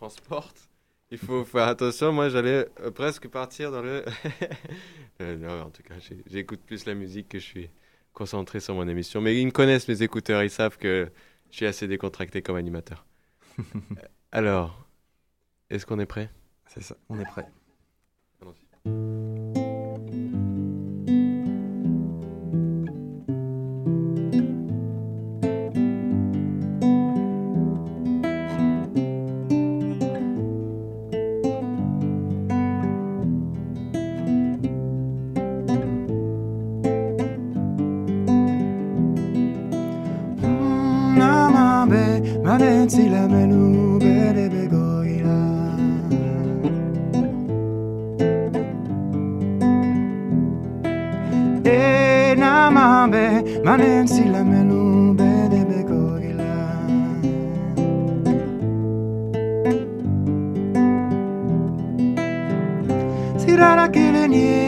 Transporte. Il faut faire attention. Moi, j'allais euh, presque partir dans le. Euh, non, en tout cas, j'écoute plus la musique que je suis concentré sur mon émission. Mais ils me connaissent, mes écouteurs. Ils savent que je suis assez décontracté comme animateur. Alors, est-ce qu'on est prêt? C'est ça, on est prêt. Allons-y. manentzilame nu bere begoira Enamabe manentzilame nu bere begoira le kelenie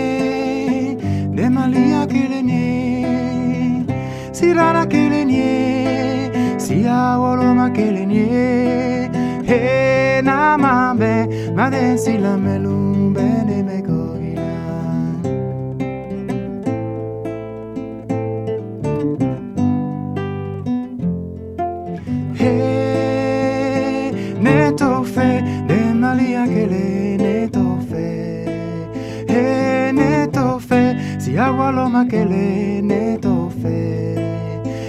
diavolo ma che ma be ma si la me lu bene me covila e ne to fe de malia che le ne to fe. Eh, e ne to fe si agualo ma che le ne to fe.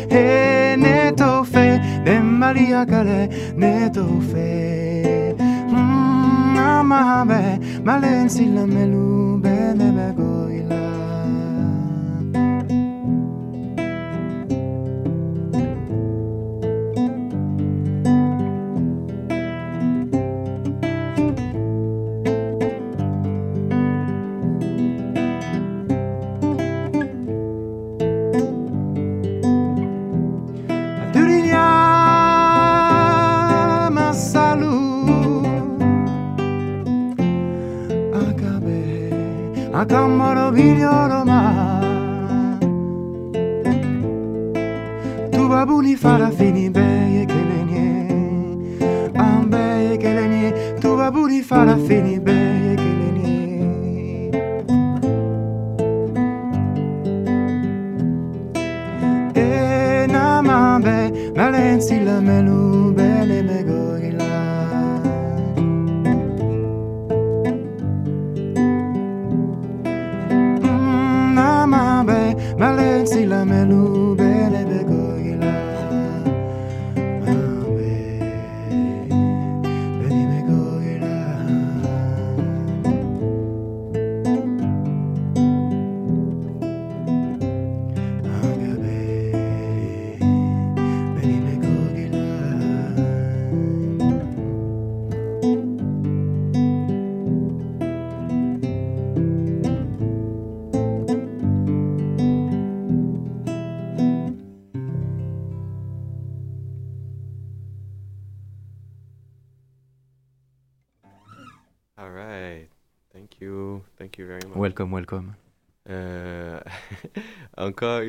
Eh, e ne I can't malen sila goila Matamaro biliyoruma Tuba buni fara fini beye kelenye Am beye kelenye Tuba buni fara fini beye kelenye E namambe Malensi la melu.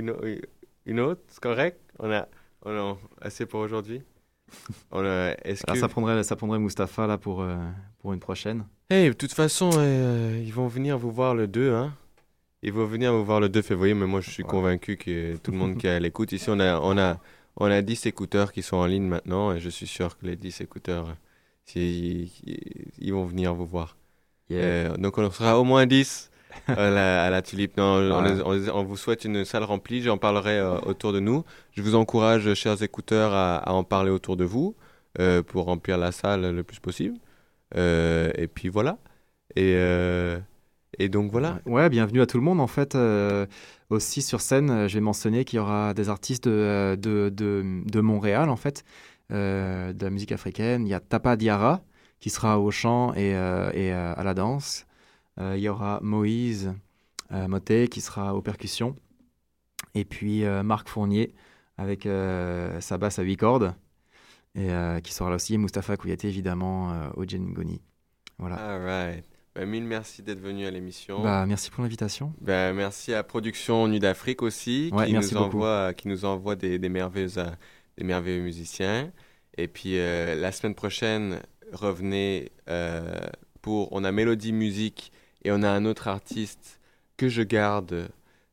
Une, au- une autre, c'est correct? On a, on a assez pour aujourd'hui? On a, est-ce Alors, que... ça prendrait, ça prendrait Mustapha là pour, euh, pour une prochaine. Hey, de toute façon, euh, ils vont venir vous voir le 2, hein? Ils vont venir vous voir le 2 février, mais moi je suis convaincu que tout le monde qui est à l'écoute, ici on a, on, a, on a 10 écouteurs qui sont en ligne maintenant, et je suis sûr que les 10 écouteurs, si- ils, ils vont venir vous voir. Euh, donc on sera au moins 10 à la, à la tulipe. Non, on, Ouais. les- on les- on vous souhaite une salle remplie, j'en parlerai euh, autour de nous. Je vous encourage, chers écouteurs, à, à en parler autour de vous euh, pour remplir la salle le plus possible. Euh, et puis voilà. Et, euh, et donc voilà. Ouais, bienvenue à tout le monde. En fait, euh, aussi sur scène, euh, je vais mentionner qu'il y aura des artistes de, euh, de, de, de Montréal, en fait, euh, de la musique africaine. Il y a Tapa Diarra, qui sera au chant et, euh, et euh, à la danse. Euh, il y aura Moïse euh, Motet, qui sera aux percussions. Et puis euh, Marc Fournier, avec sa basse à 8 cordes, et qui sera là aussi. Et Mustapha Kouyaté, évidemment, au Djengoni. Voilà. All right. Ben, mille merci d'être venu à l'émission. Bah, merci pour l'invitation. Ben, merci à Production Nuit d'Afrique aussi, Ouais, qui, nous envoie, qui nous envoie des, des, merveilleux, des merveilleux musiciens. Et puis euh, la semaine prochaine, revenez euh, pour. On a Mélodie Musique et on a un autre artiste que je garde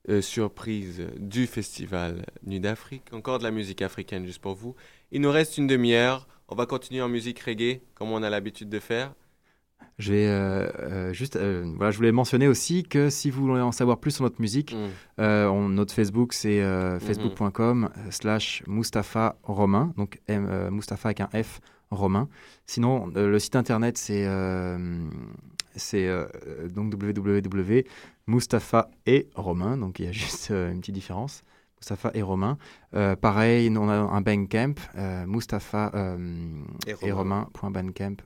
euh, surprise du festival Nuit d'Afrique. Encore de la musique africaine juste pour vous. Il nous reste une demi-heure. On va continuer en musique reggae, comme on a l'habitude de faire. Je vais euh, euh, juste, euh, voilà, je voulais mentionner aussi que si vous voulez en savoir plus sur notre musique, Mm. on- notre Facebook c'est euh, Mhm. facebook.com slash Mustapha Romain, donc Mustapha avec un F Romain. Sinon, le site internet c'est c'est euh, donc www.mustapha et Romain, donc il y a juste euh, une petite différence. Mustapha et Romain. Euh, pareil, nous, on a un Bandcamp, euh, Mustapha euh, Et et Romain. Romain.bandcamp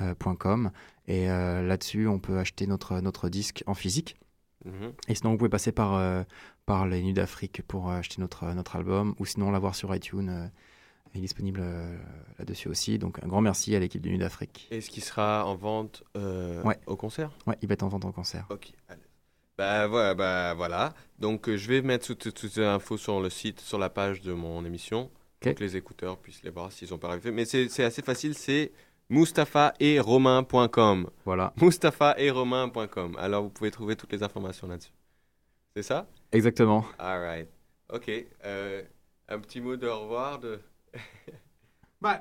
euh, point .com et euh, là-dessus on peut acheter notre, notre disque en physique Mhm. et sinon vous pouvez passer par, euh, par les Nuits d'Afrique pour euh, acheter notre, notre album ou sinon l'avoir sur iTunes euh, est disponible euh, là-dessus aussi donc un grand merci à l'équipe de Nuits d'Afrique Et ce qui sera en vente euh, Ouais. au concert? Ouais il va être en vente en concert Ok, allez. Bah voilà, bah, voilà. Donc euh, je vais mettre tout- tout- toutes les infos sur le site, sur la page de mon émission, pour que les écouteurs puissent les voir s'ils n'ont pas arrivé. Mais c'est assez facile, c'est Mustapha et Romain.com. voilà Mustapha et Romain.com. Alors vous pouvez trouver toutes les informations là-dessus. C'est ça? Exactement All right. Ok. un petit mot de au revoir de. Ben,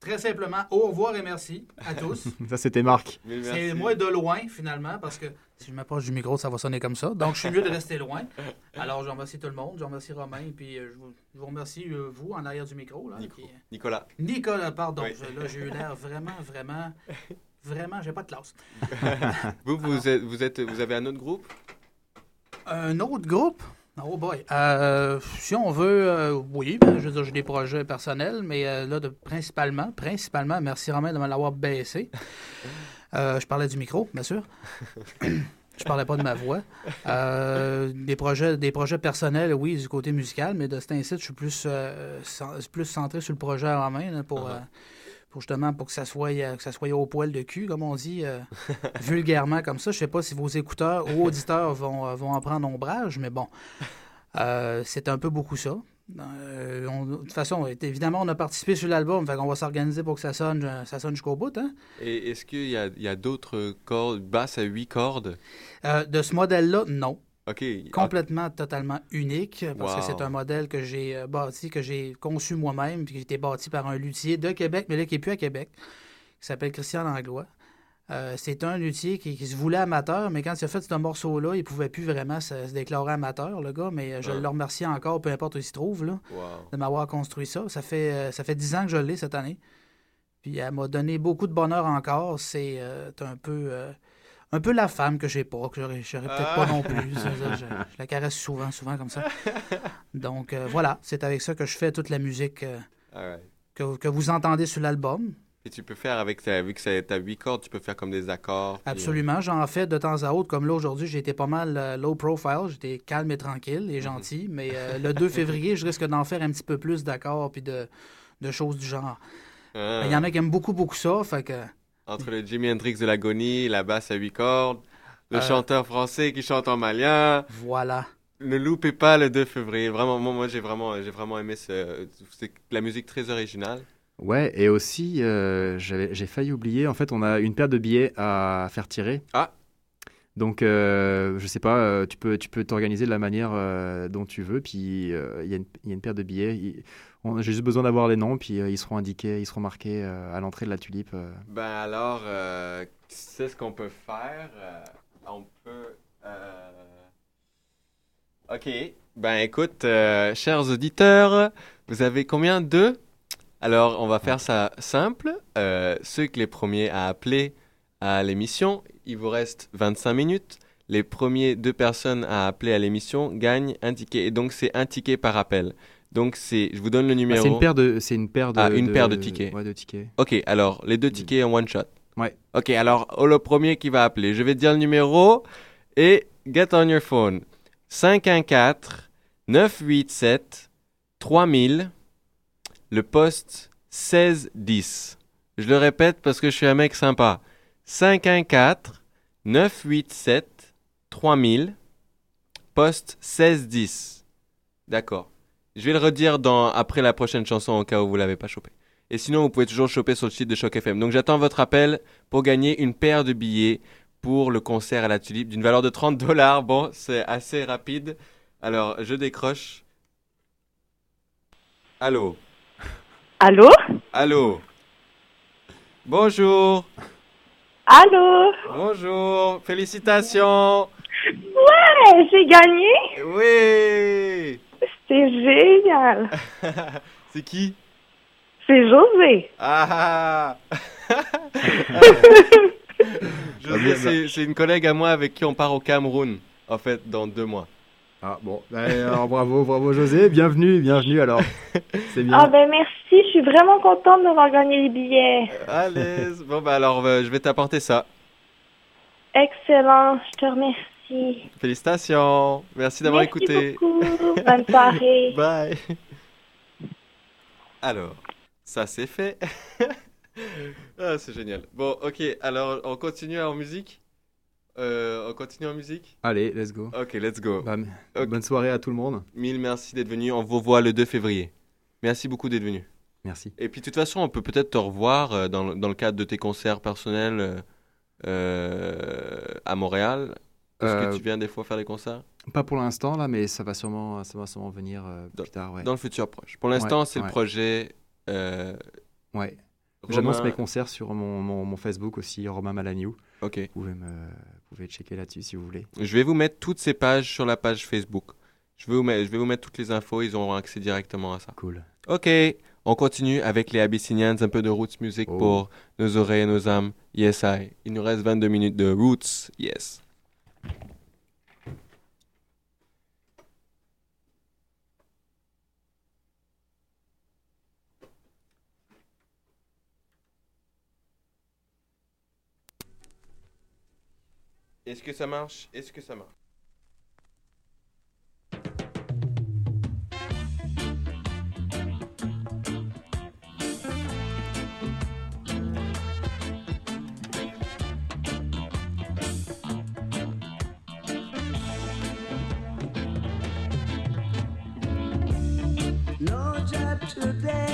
très simplement, au revoir et merci à tous. ça c'était Marc C'est moi de loin, finalement, parce que si je m'approche du micro, ça va sonner comme ça. Donc, je suis mieux de rester loin. Alors, je remercie tout le monde. Je remercie Romain. Puis, euh, je, vous, je vous remercie, euh, vous, en arrière du micro. Là, Nico- Puis, euh, Nicolas. Nicolas, pardon. Oui. Je- là, j'ai eu l'air vraiment, vraiment, vraiment, j'ai pas de classe. vous, vous, êtes, vous, êtes, vous avez un autre groupe? Un autre groupe? Oh boy. Euh, si on veut, euh, oui, ben, je veux dire, j'ai des projets personnels, mais euh, là, de, principalement, principalement, merci Romain de me l'avoir baissé. Euh, je parlais du micro, bien sûr. je parlais pas de ma voix. Des, projets, des projets personnels, oui, du côté musical, mais de cet incite, je suis plus, plus centré sur le projet à Romain là, pour, euh, pour justement pour que ça soit euh, que ça soit au poil de cul, comme on dit euh, vulgairement comme ça. Je sais pas si vos écouteurs ou auditeurs vont, euh, vont en prendre ombrage, mais bon, euh, c'est un peu beaucoup ça. On- de toute façon, évidemment, on a participé sur l'album, fait qu'on va s'organiser pour que ça sonne, ça sonne jusqu'au bout. Hein? Et est-ce qu'il y a, a d'autres cordes, basses à 8 cordes? De ce modèle-là, non. Complètement, totalement unique, parce que c'est un modèle que j'ai euh, bâti, que j'ai conçu moi-même, puis qui a été bâti par un luthier de Québec, mais là, qui n'est plus à Québec, qui s'appelle Christian Langlois. Euh, c'est un luthier qui, qui se voulait amateur, mais quand il a fait ce morceau-là, il pouvait plus vraiment se, se déclarer amateur, le gars, mais euh, je Ouais. le remercie encore, peu importe où il se trouve, là, Wow. de m'avoir construit ça. Ça fait, ça fait 10 ans que je l'ai cette année. Puis elle m'a donné beaucoup de bonheur encore. C'est euh, un peu... euh, un peu la femme que j'ai pas, que j'aurais peut-être pas Ah. non plus. Ça, ça, je, je la caresse souvent, souvent comme ça. Donc euh, voilà, c'est avec ça que je fais toute la musique euh, Alright. que, que vous entendez sur l'album. Et tu peux faire avec ta, vu que c'est- t'as 8 cordes, tu peux faire comme des accords. puis, euh, Absolument, j'en fais de temps à autre. Comme là aujourd'hui, j'ai été pas mal euh, low profile, j'étais calme et tranquille Mhm. et gentil. Mais le 2 février, je risque d'en faire un petit peu plus d'accords puis de, de choses du genre. ah. Il y en a qui aiment beaucoup, beaucoup ça. Fait que Entre le Jimi Hendrix de l'agonie, la basse à 8 cordes, le Euh. chanteur français qui chante en malien. voilà. Ne loupez pas le 2 février. Vraiment, moi, moi j'ai vraiment, j'ai vraiment aimé ce, c'est la musique très originale. Ouais, et aussi, euh, j'ai failli oublier, en fait, on a une paire de billets à faire tirer. Ah. Donc, euh, je sais pas, euh, tu peux tu peux t'organiser de la manière euh, dont tu veux, puis euh, il y, a une- il y a une paire de billets. J'ai juste besoin d'avoir les noms, puis euh, ils seront indiqués, ils seront marqués euh, à l'entrée de la tulipe. euh. Ben alors, c'est ce qu'on peut faire. on peut. Ok. Ben écoute, chers auditeurs, vous avez combien Deux Alors, on va faire ça simple. Ceux que les premiers à appeler à l'émission, il vous reste 25 minutes. Les premiers deux personnes à appeler à l'émission gagnent un ticket. Et donc, c'est un ticket par appel. Donc, c'est, je vous donne le Ah, numéro. c'est une paire de, c'est une paire de. Ah, une paire de tickets. Ouais, de tickets. Ok, alors les deux tickets en one shot. Ouais. Ok, alors oh, le premier qui va appeler, je vais te dire le numéro et get on your phone. 514 987 3000 le poste 1610. Je le répète parce que je suis un mec sympa. 514 987 3000 poste 1610. D'accord. Je vais le redire dans, après la prochaine chanson au cas où vous l'avez pas chopé. Et sinon, vous pouvez toujours choper sur le site de Choc FM. Donc j'attends votre appel pour gagner une paire de billets pour le concert à la Tulipe d'une valeur de 30 dollars. Bon, c'est assez rapide. Alors, je décroche. Allô? Allô? Allô? Bonjour Allô? Bonjour Félicitations Ouais, j'ai gagné Oui C'est génial C'est qui? C'est José Ah Je sais, c'est- c'est une collègue à moi avec qui on part au Cameroun, en fait, dans deux mois. Ah bon, alors bravo, bravo José, bienvenue, bienvenue alors. C'est bien. Ah ben merci, je suis vraiment contente d'avoir gagné les billets. Allez, bon bah alors euh, je vais t'apporter ça. Excellent, je te remercie. Félicitations, merci d'avoir Merci écouté. beaucoup, bonne soirée. Bye. Alors, ça c'est fait. ah, c'est génial. Bon, ok, alors on continue en musique? Euh, On continue en musique? Allez, let's go. Ok, let's go. Bah. Bonne soirée à tout le monde. Mille merci d'être venu. On vous voit le 2 février. Merci beaucoup d'être venu. Merci. Et puis de toute façon, on peut peut-être te revoir euh, dans, le- dans le cadre de tes concerts personnels euh, à Montréal. Est-ce Euh, que tu viens des fois faire des concerts Pas pour l'instant là, mais ça va sûrement, ça va sûrement venir euh, plus tard. Ouais. Dans le futur proche. Pour l'instant, Ouais, c'est le projet. euh, Ouais. Romain- J'annonce mes concerts sur mon, mon, mon Facebook aussi, Romain Malagnou. Ok. Vous pouvez, me, vous pouvez checker là-dessus si vous voulez. Je vais vous mettre toutes ces pages sur la page Facebook. Je vais vous mettre, je vais vous mettre toutes les infos, ils auront accès directement à ça. Cool. Ok, on continue avec les Abyssinians, un peu de Roots Music Oh. pour nos oreilles et nos âmes. Yes, I. Il nous reste 22 minutes de Roots. Yes. Est-ce que ça marche? Est-ce que ça marche? You'll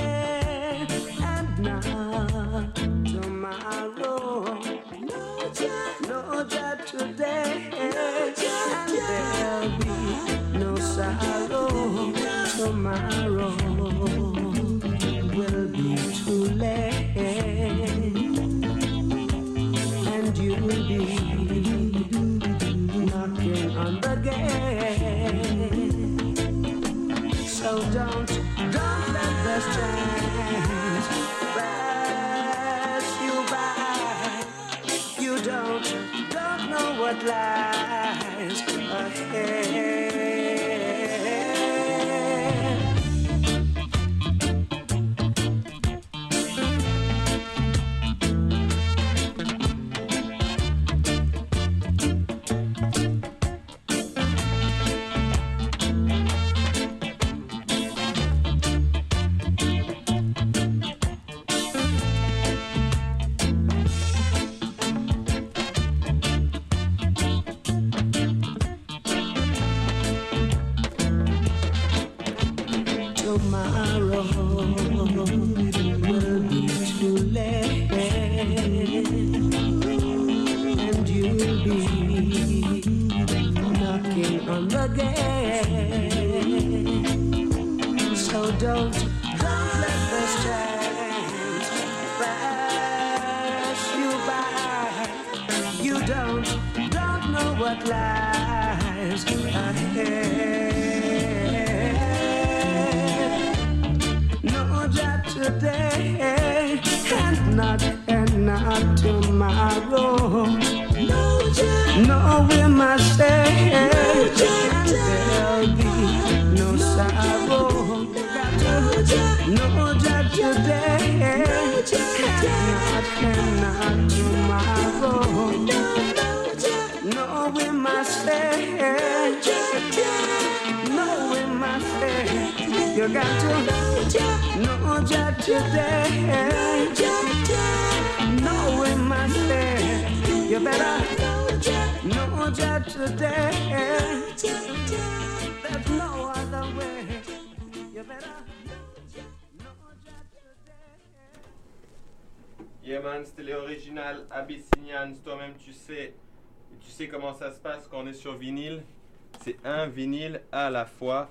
what lies ahead. No job today, and not and not tomorrow. No job, no we must stay, and there'll be no sorrow. No job, no job today, and not and You c'était les originales Abyssinians, toi-même tu sais. Tu sais comment ça se passe quand on est sur vinyle. C'est un vinyle à la fois,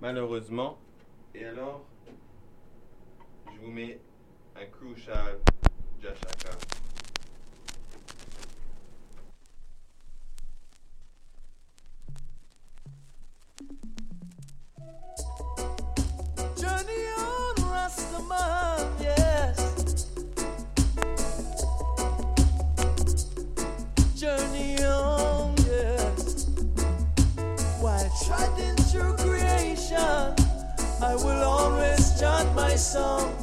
malheureusement. Et alors, je vous mets un crucial Jashaka. Journey on. Treading through creation, I will always chant my song.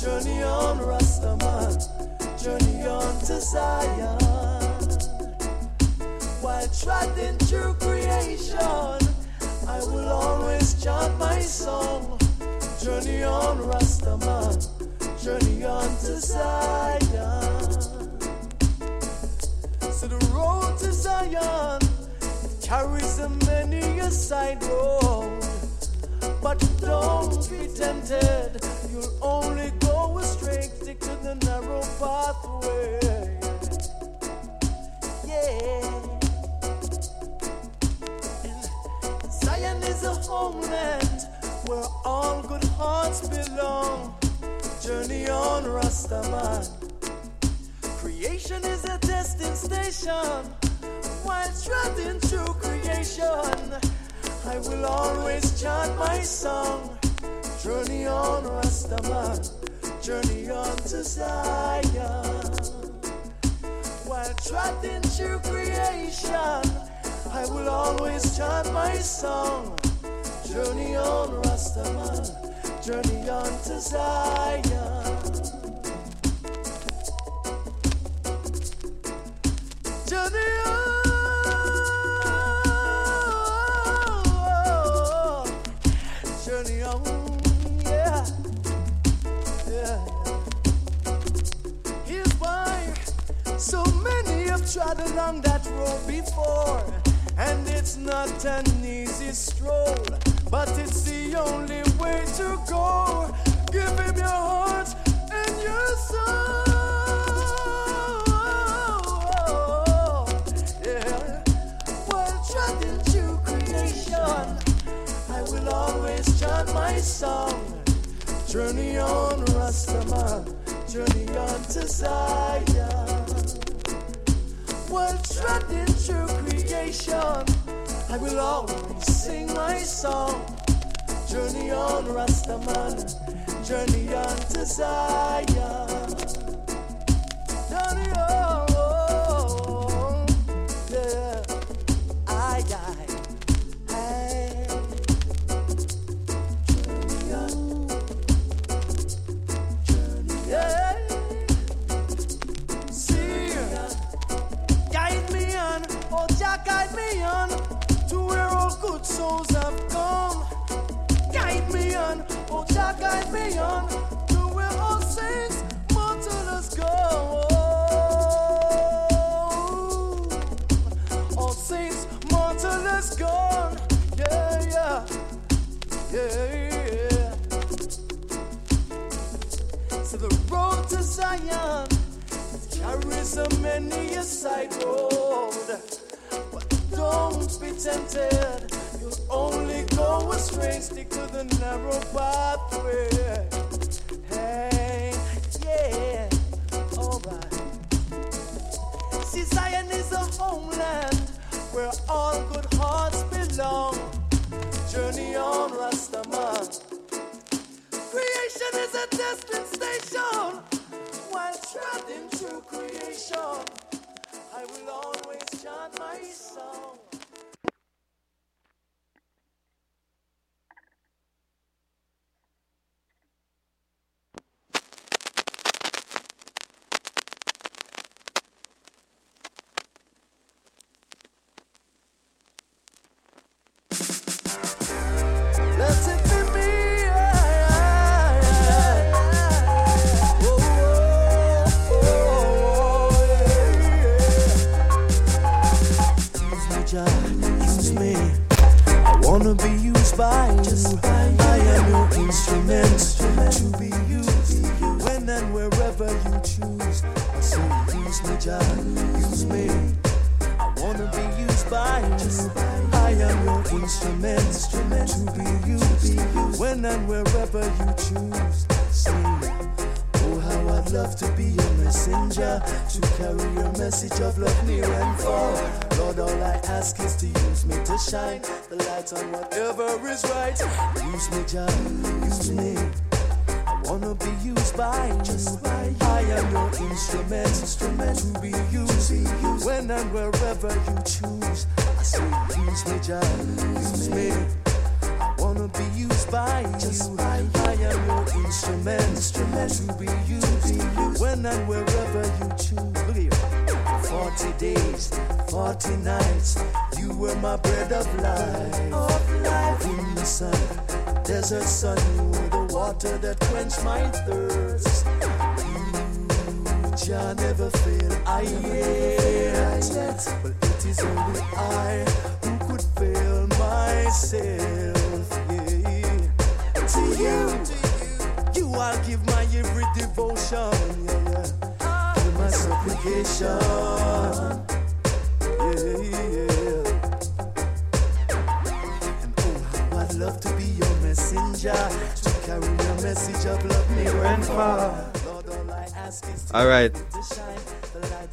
Journey on, Rastaman. Journey on to Zion. While treading through creation, I will always chant my song. Journey on, Rastaman. Journey on to Zion. So the road to Zion carries a many a side road. But don't be tempted, you'll only go astray. Stick to the narrow pathway. Yeah. Zion is a homeland where all good hearts belong. Journey on, Rastaman. Creation is a testing station. While trotting through creation, I will always chant my song. Journey on, Rastaman. Journey on to Zion. While trotting through creation, I will always chant my song. Journey on, Rastaman. Journey on to Zion. Journey on. Trod along that road before. And it's not an easy stroll, but it's the only way to go. Give him your heart and your soul. Yeah. While trotting through creation, I will always chant my song. Journey on, Rastaman. Journey on to Zion world shredded through creation. I will always sing my song. Journey on, Rastaman, journey on to Zion. Journey on. sorrows have come. Guide me on, oh Jah, guide me on to where all saints. All saints gone. Yeah, yeah, yeah, the road to Zion carries many a side road, but don't be tempted. Only go straight stick to the narrow pathway. Hey, yeah, alright. See, Zion is a homeland where all good hearts belong. Journey on, Rastaman. Creation is a destined station. While treading through creation, I will always chant my song.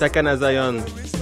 Sakana Zion.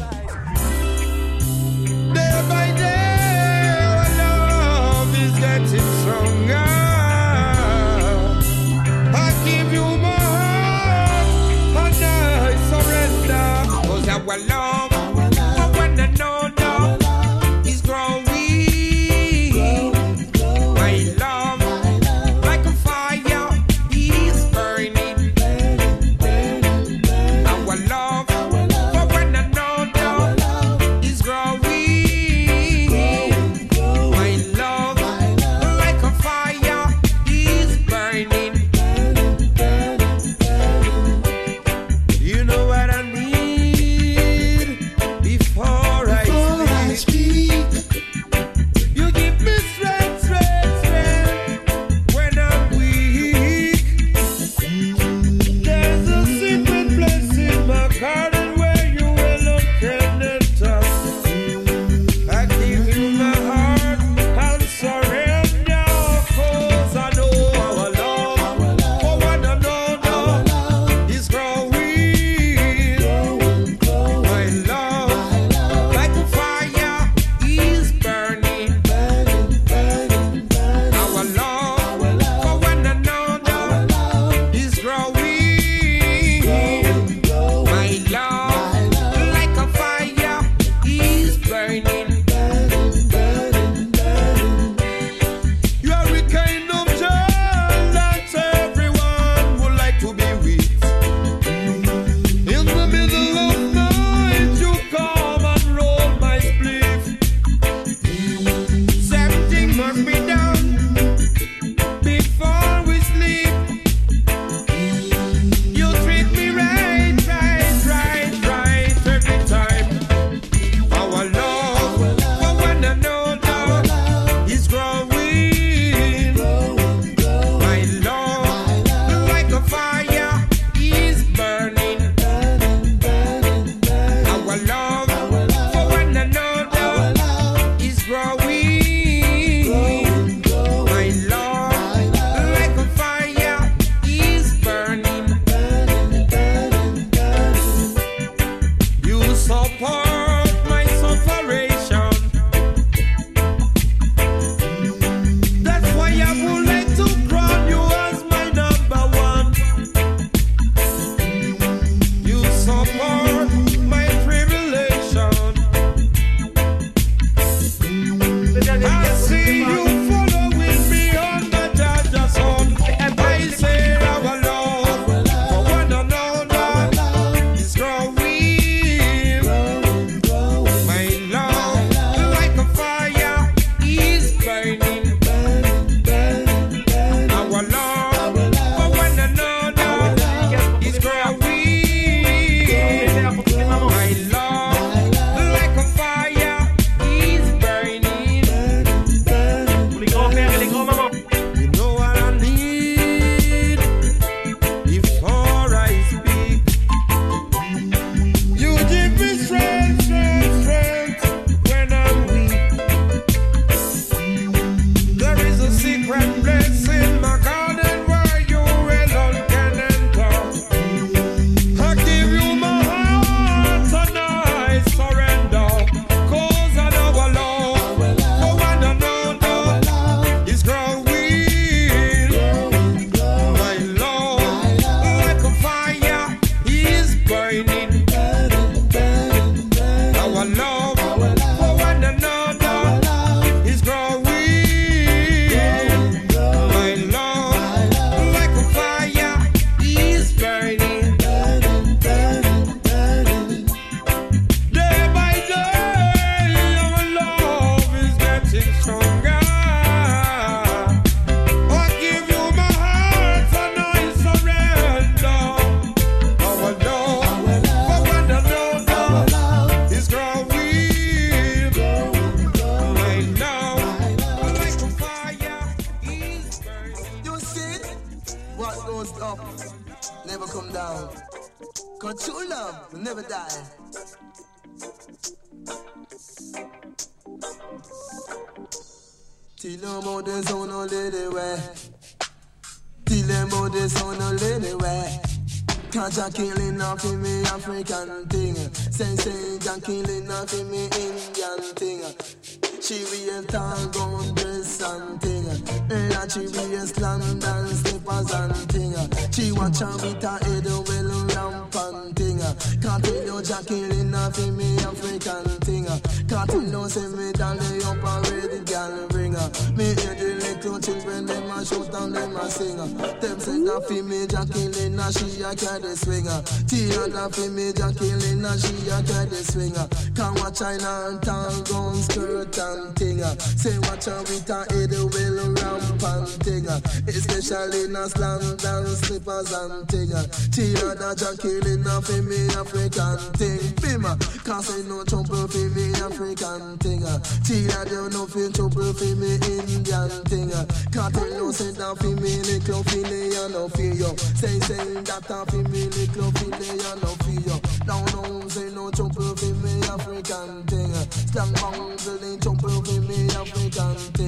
Say that for me Jack killing and she a carry the swinger. Tia that for me Jack killing and she a carry the swinger. Can't watch China and tall gun skirt and thing. Say watch her with her head well ramp and thing. Especially in a slam dance slippers and thing. Tia that Jack killing and for me African thing. Bima, can't no trouble for me African thing. Tia there no feel trouble for me Indian thing. Can't tell no say that for me little fillet and no feel you. Say say that a for me little fillet and no feel you. Now no say no trouble for me African thing. Slang bangling trouble for me African thing.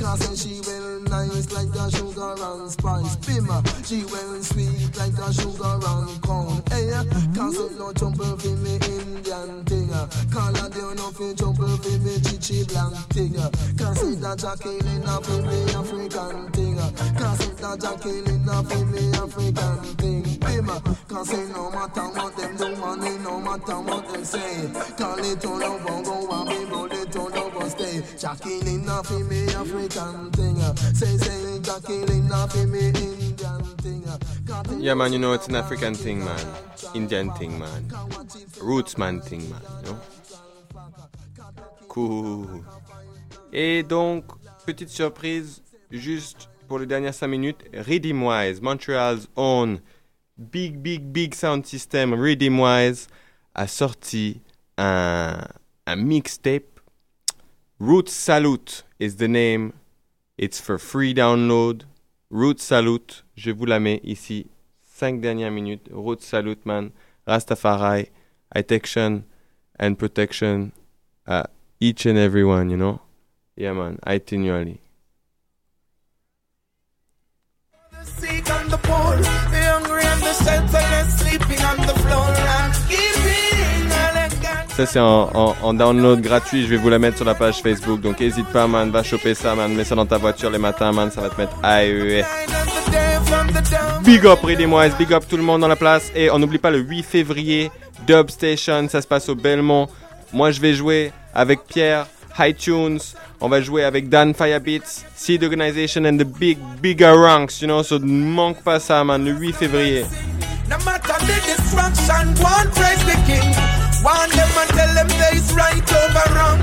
Cause say she well nice like a sugar and spice. Bima, she well sweet like a sugar and corn. Eh, hey, cause say no trouble for me Indian thing. Call her there no feel trouble for me chichi blank thing. Cause say that Jacqueline a for me African thing. Cause say that Jacqueline a for me African thing. Bima, cause say no matter what them do, money no matter what them say. Call it all over, go and be Jacqueline a for me African thing. Say say Jacqueline a for me Indian thing. Yeah, man, you know, it's an African thing, man. Indian thing, man. Roots man thing, man, you know? Cool. Et donc, petite surprise, juste pour les dernières 5 minutes, Rhythm Wise, Montreal's own big, big, big sound system, Rhythm Wise, a sorti un, un mixtape. Root Salute is the name. It's for free download. Root Salute, je vous la mets ici. 5 dernières minutes. Root Salute, man. Rastafari, Protection and protection. Uh, each and every one, you know? Yeah, man. Itinerary. sick on the pole, the hungry and the senseless sleeping on the floor. I'm giving. Ça, c'est en, download gratuit. Je vais vous la mettre sur la page Facebook. Donc, hésite pas, man. Va choper ça, man. Mets ça dans ta voiture les matins, man. Ça va te mettre dawn. Big up, Reading Wise. Big up tout le monde dans la place. Et on n'oublie pas le 8 février, Dub Station. Ça se passe au Belmont. Moi, je vais jouer avec Pierre, iTunes. On va jouer avec Dan Firebeats, Seed Organization and the big, bigger ranks. You know, so ne manque pas ça, man. Le 8 février. No matter the and praise the king. Warn them and tell them there is right over wrong.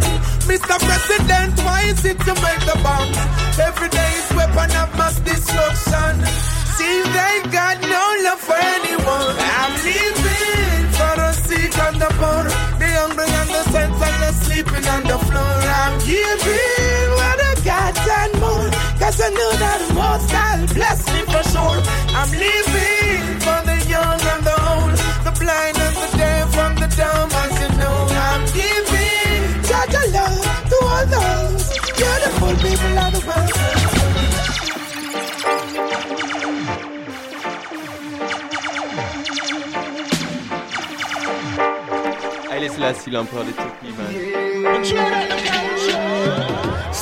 Mr. President, why is it you make the bomb? Every day is weapon of mass destruction. See, they got no love for anyone. I'm living for the sick and the poor, the hungry and the senseless sleeping on the floor. I'm giving what I got and more, cause I know that the most I'll bless me for sure. I'm living beautiful people of the l'empereur man.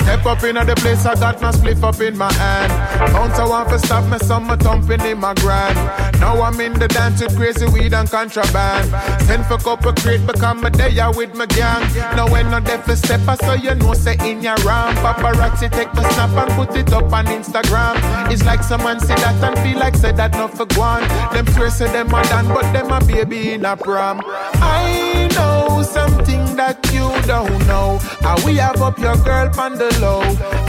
Step up in the place, I got my spliff up in my hand. Bounce, I want to stop me, some me thumping in my grand. Now I'm in the dance with crazy weed and contraband. Send for couple crate, become a day with my gang. Now when no deaf step, I saw you know, say in your ram. Paparazzi take my snap and put it up on Instagram. It's like someone say that and feel like say that not for one. Them swear say them a done, but them a baby in a prom. I know something that you don't know. How we have up your girl on the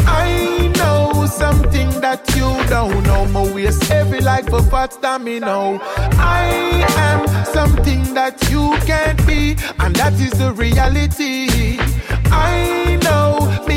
I know something that you don't know. My waist heavy like for fat domino. I am something that you can't be, and that is the reality. Know I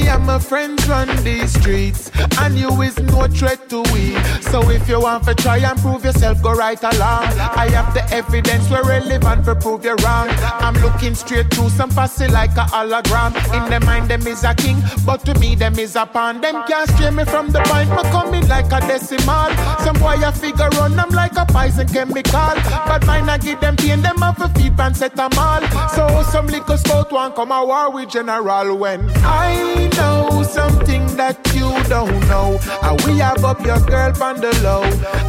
and my friends run these streets, and you is no threat to we. So if you want to try and prove yourself, go right along. I have the evidence we're relevant for prove you wrong. I'm looking straight through some fussy like a hologram. In their mind, them is a king, but to me, them is a pawn. Them can't stray me from the point, but coming like a decimal. Some boy a figure run them like a poison chemical. But mine I give them pain, them have a feet and set them all. So some little scout want come a war with general when I know something that you don't know. And we have up your girl on the low.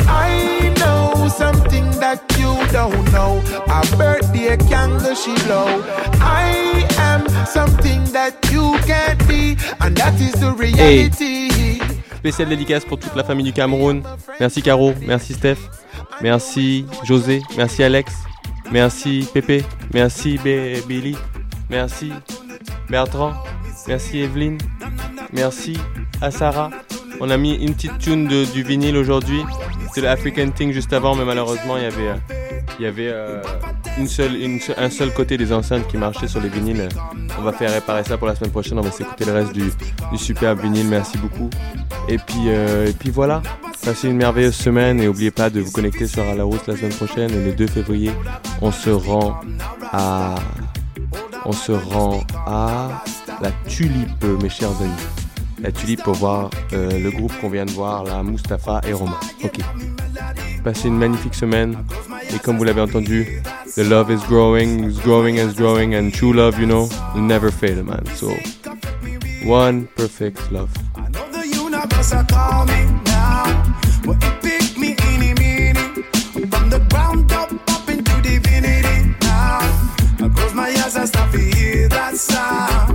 I know something that you don't know. A birthday candle she blow. I am something that you can't be, and that is the reality. Spéciale dédicace pour toute la famille du Cameroun. Merci Caro, merci Steph, merci José, merci Alex, merci Pépé, merci Bé- Billy, merci Bertrand, merci Evelyne, merci à Sarah. On a mis une petite tune de- du vinyle aujourd'hui. C'était le African Thing juste avant, mais malheureusement il y avait, euh, il y avait euh, une seule, une un seul côté des enceintes qui marchait sur les vinyles. On va faire réparer ça pour la semaine prochaine. On va s'écouter le reste du, du superbe vinyle. Merci beaucoup. Et puis, euh, et puis voilà. Passez une merveilleuse semaine et n'oubliez pas de vous connecter sur À la la semaine prochaine. Et le 2 février, on se rend à, on se rend à la Tulipe, mes chers amis. La Tulipe pour voir euh, le groupe qu'on vient de voir, là, Mustapha et Romain. Ok. Passez une magnifique semaine. Et comme vous l'avez entendu, the love is growing, is growing, is growing, and true love, you know, never fail, man. So, one perfect love. stop me here that sound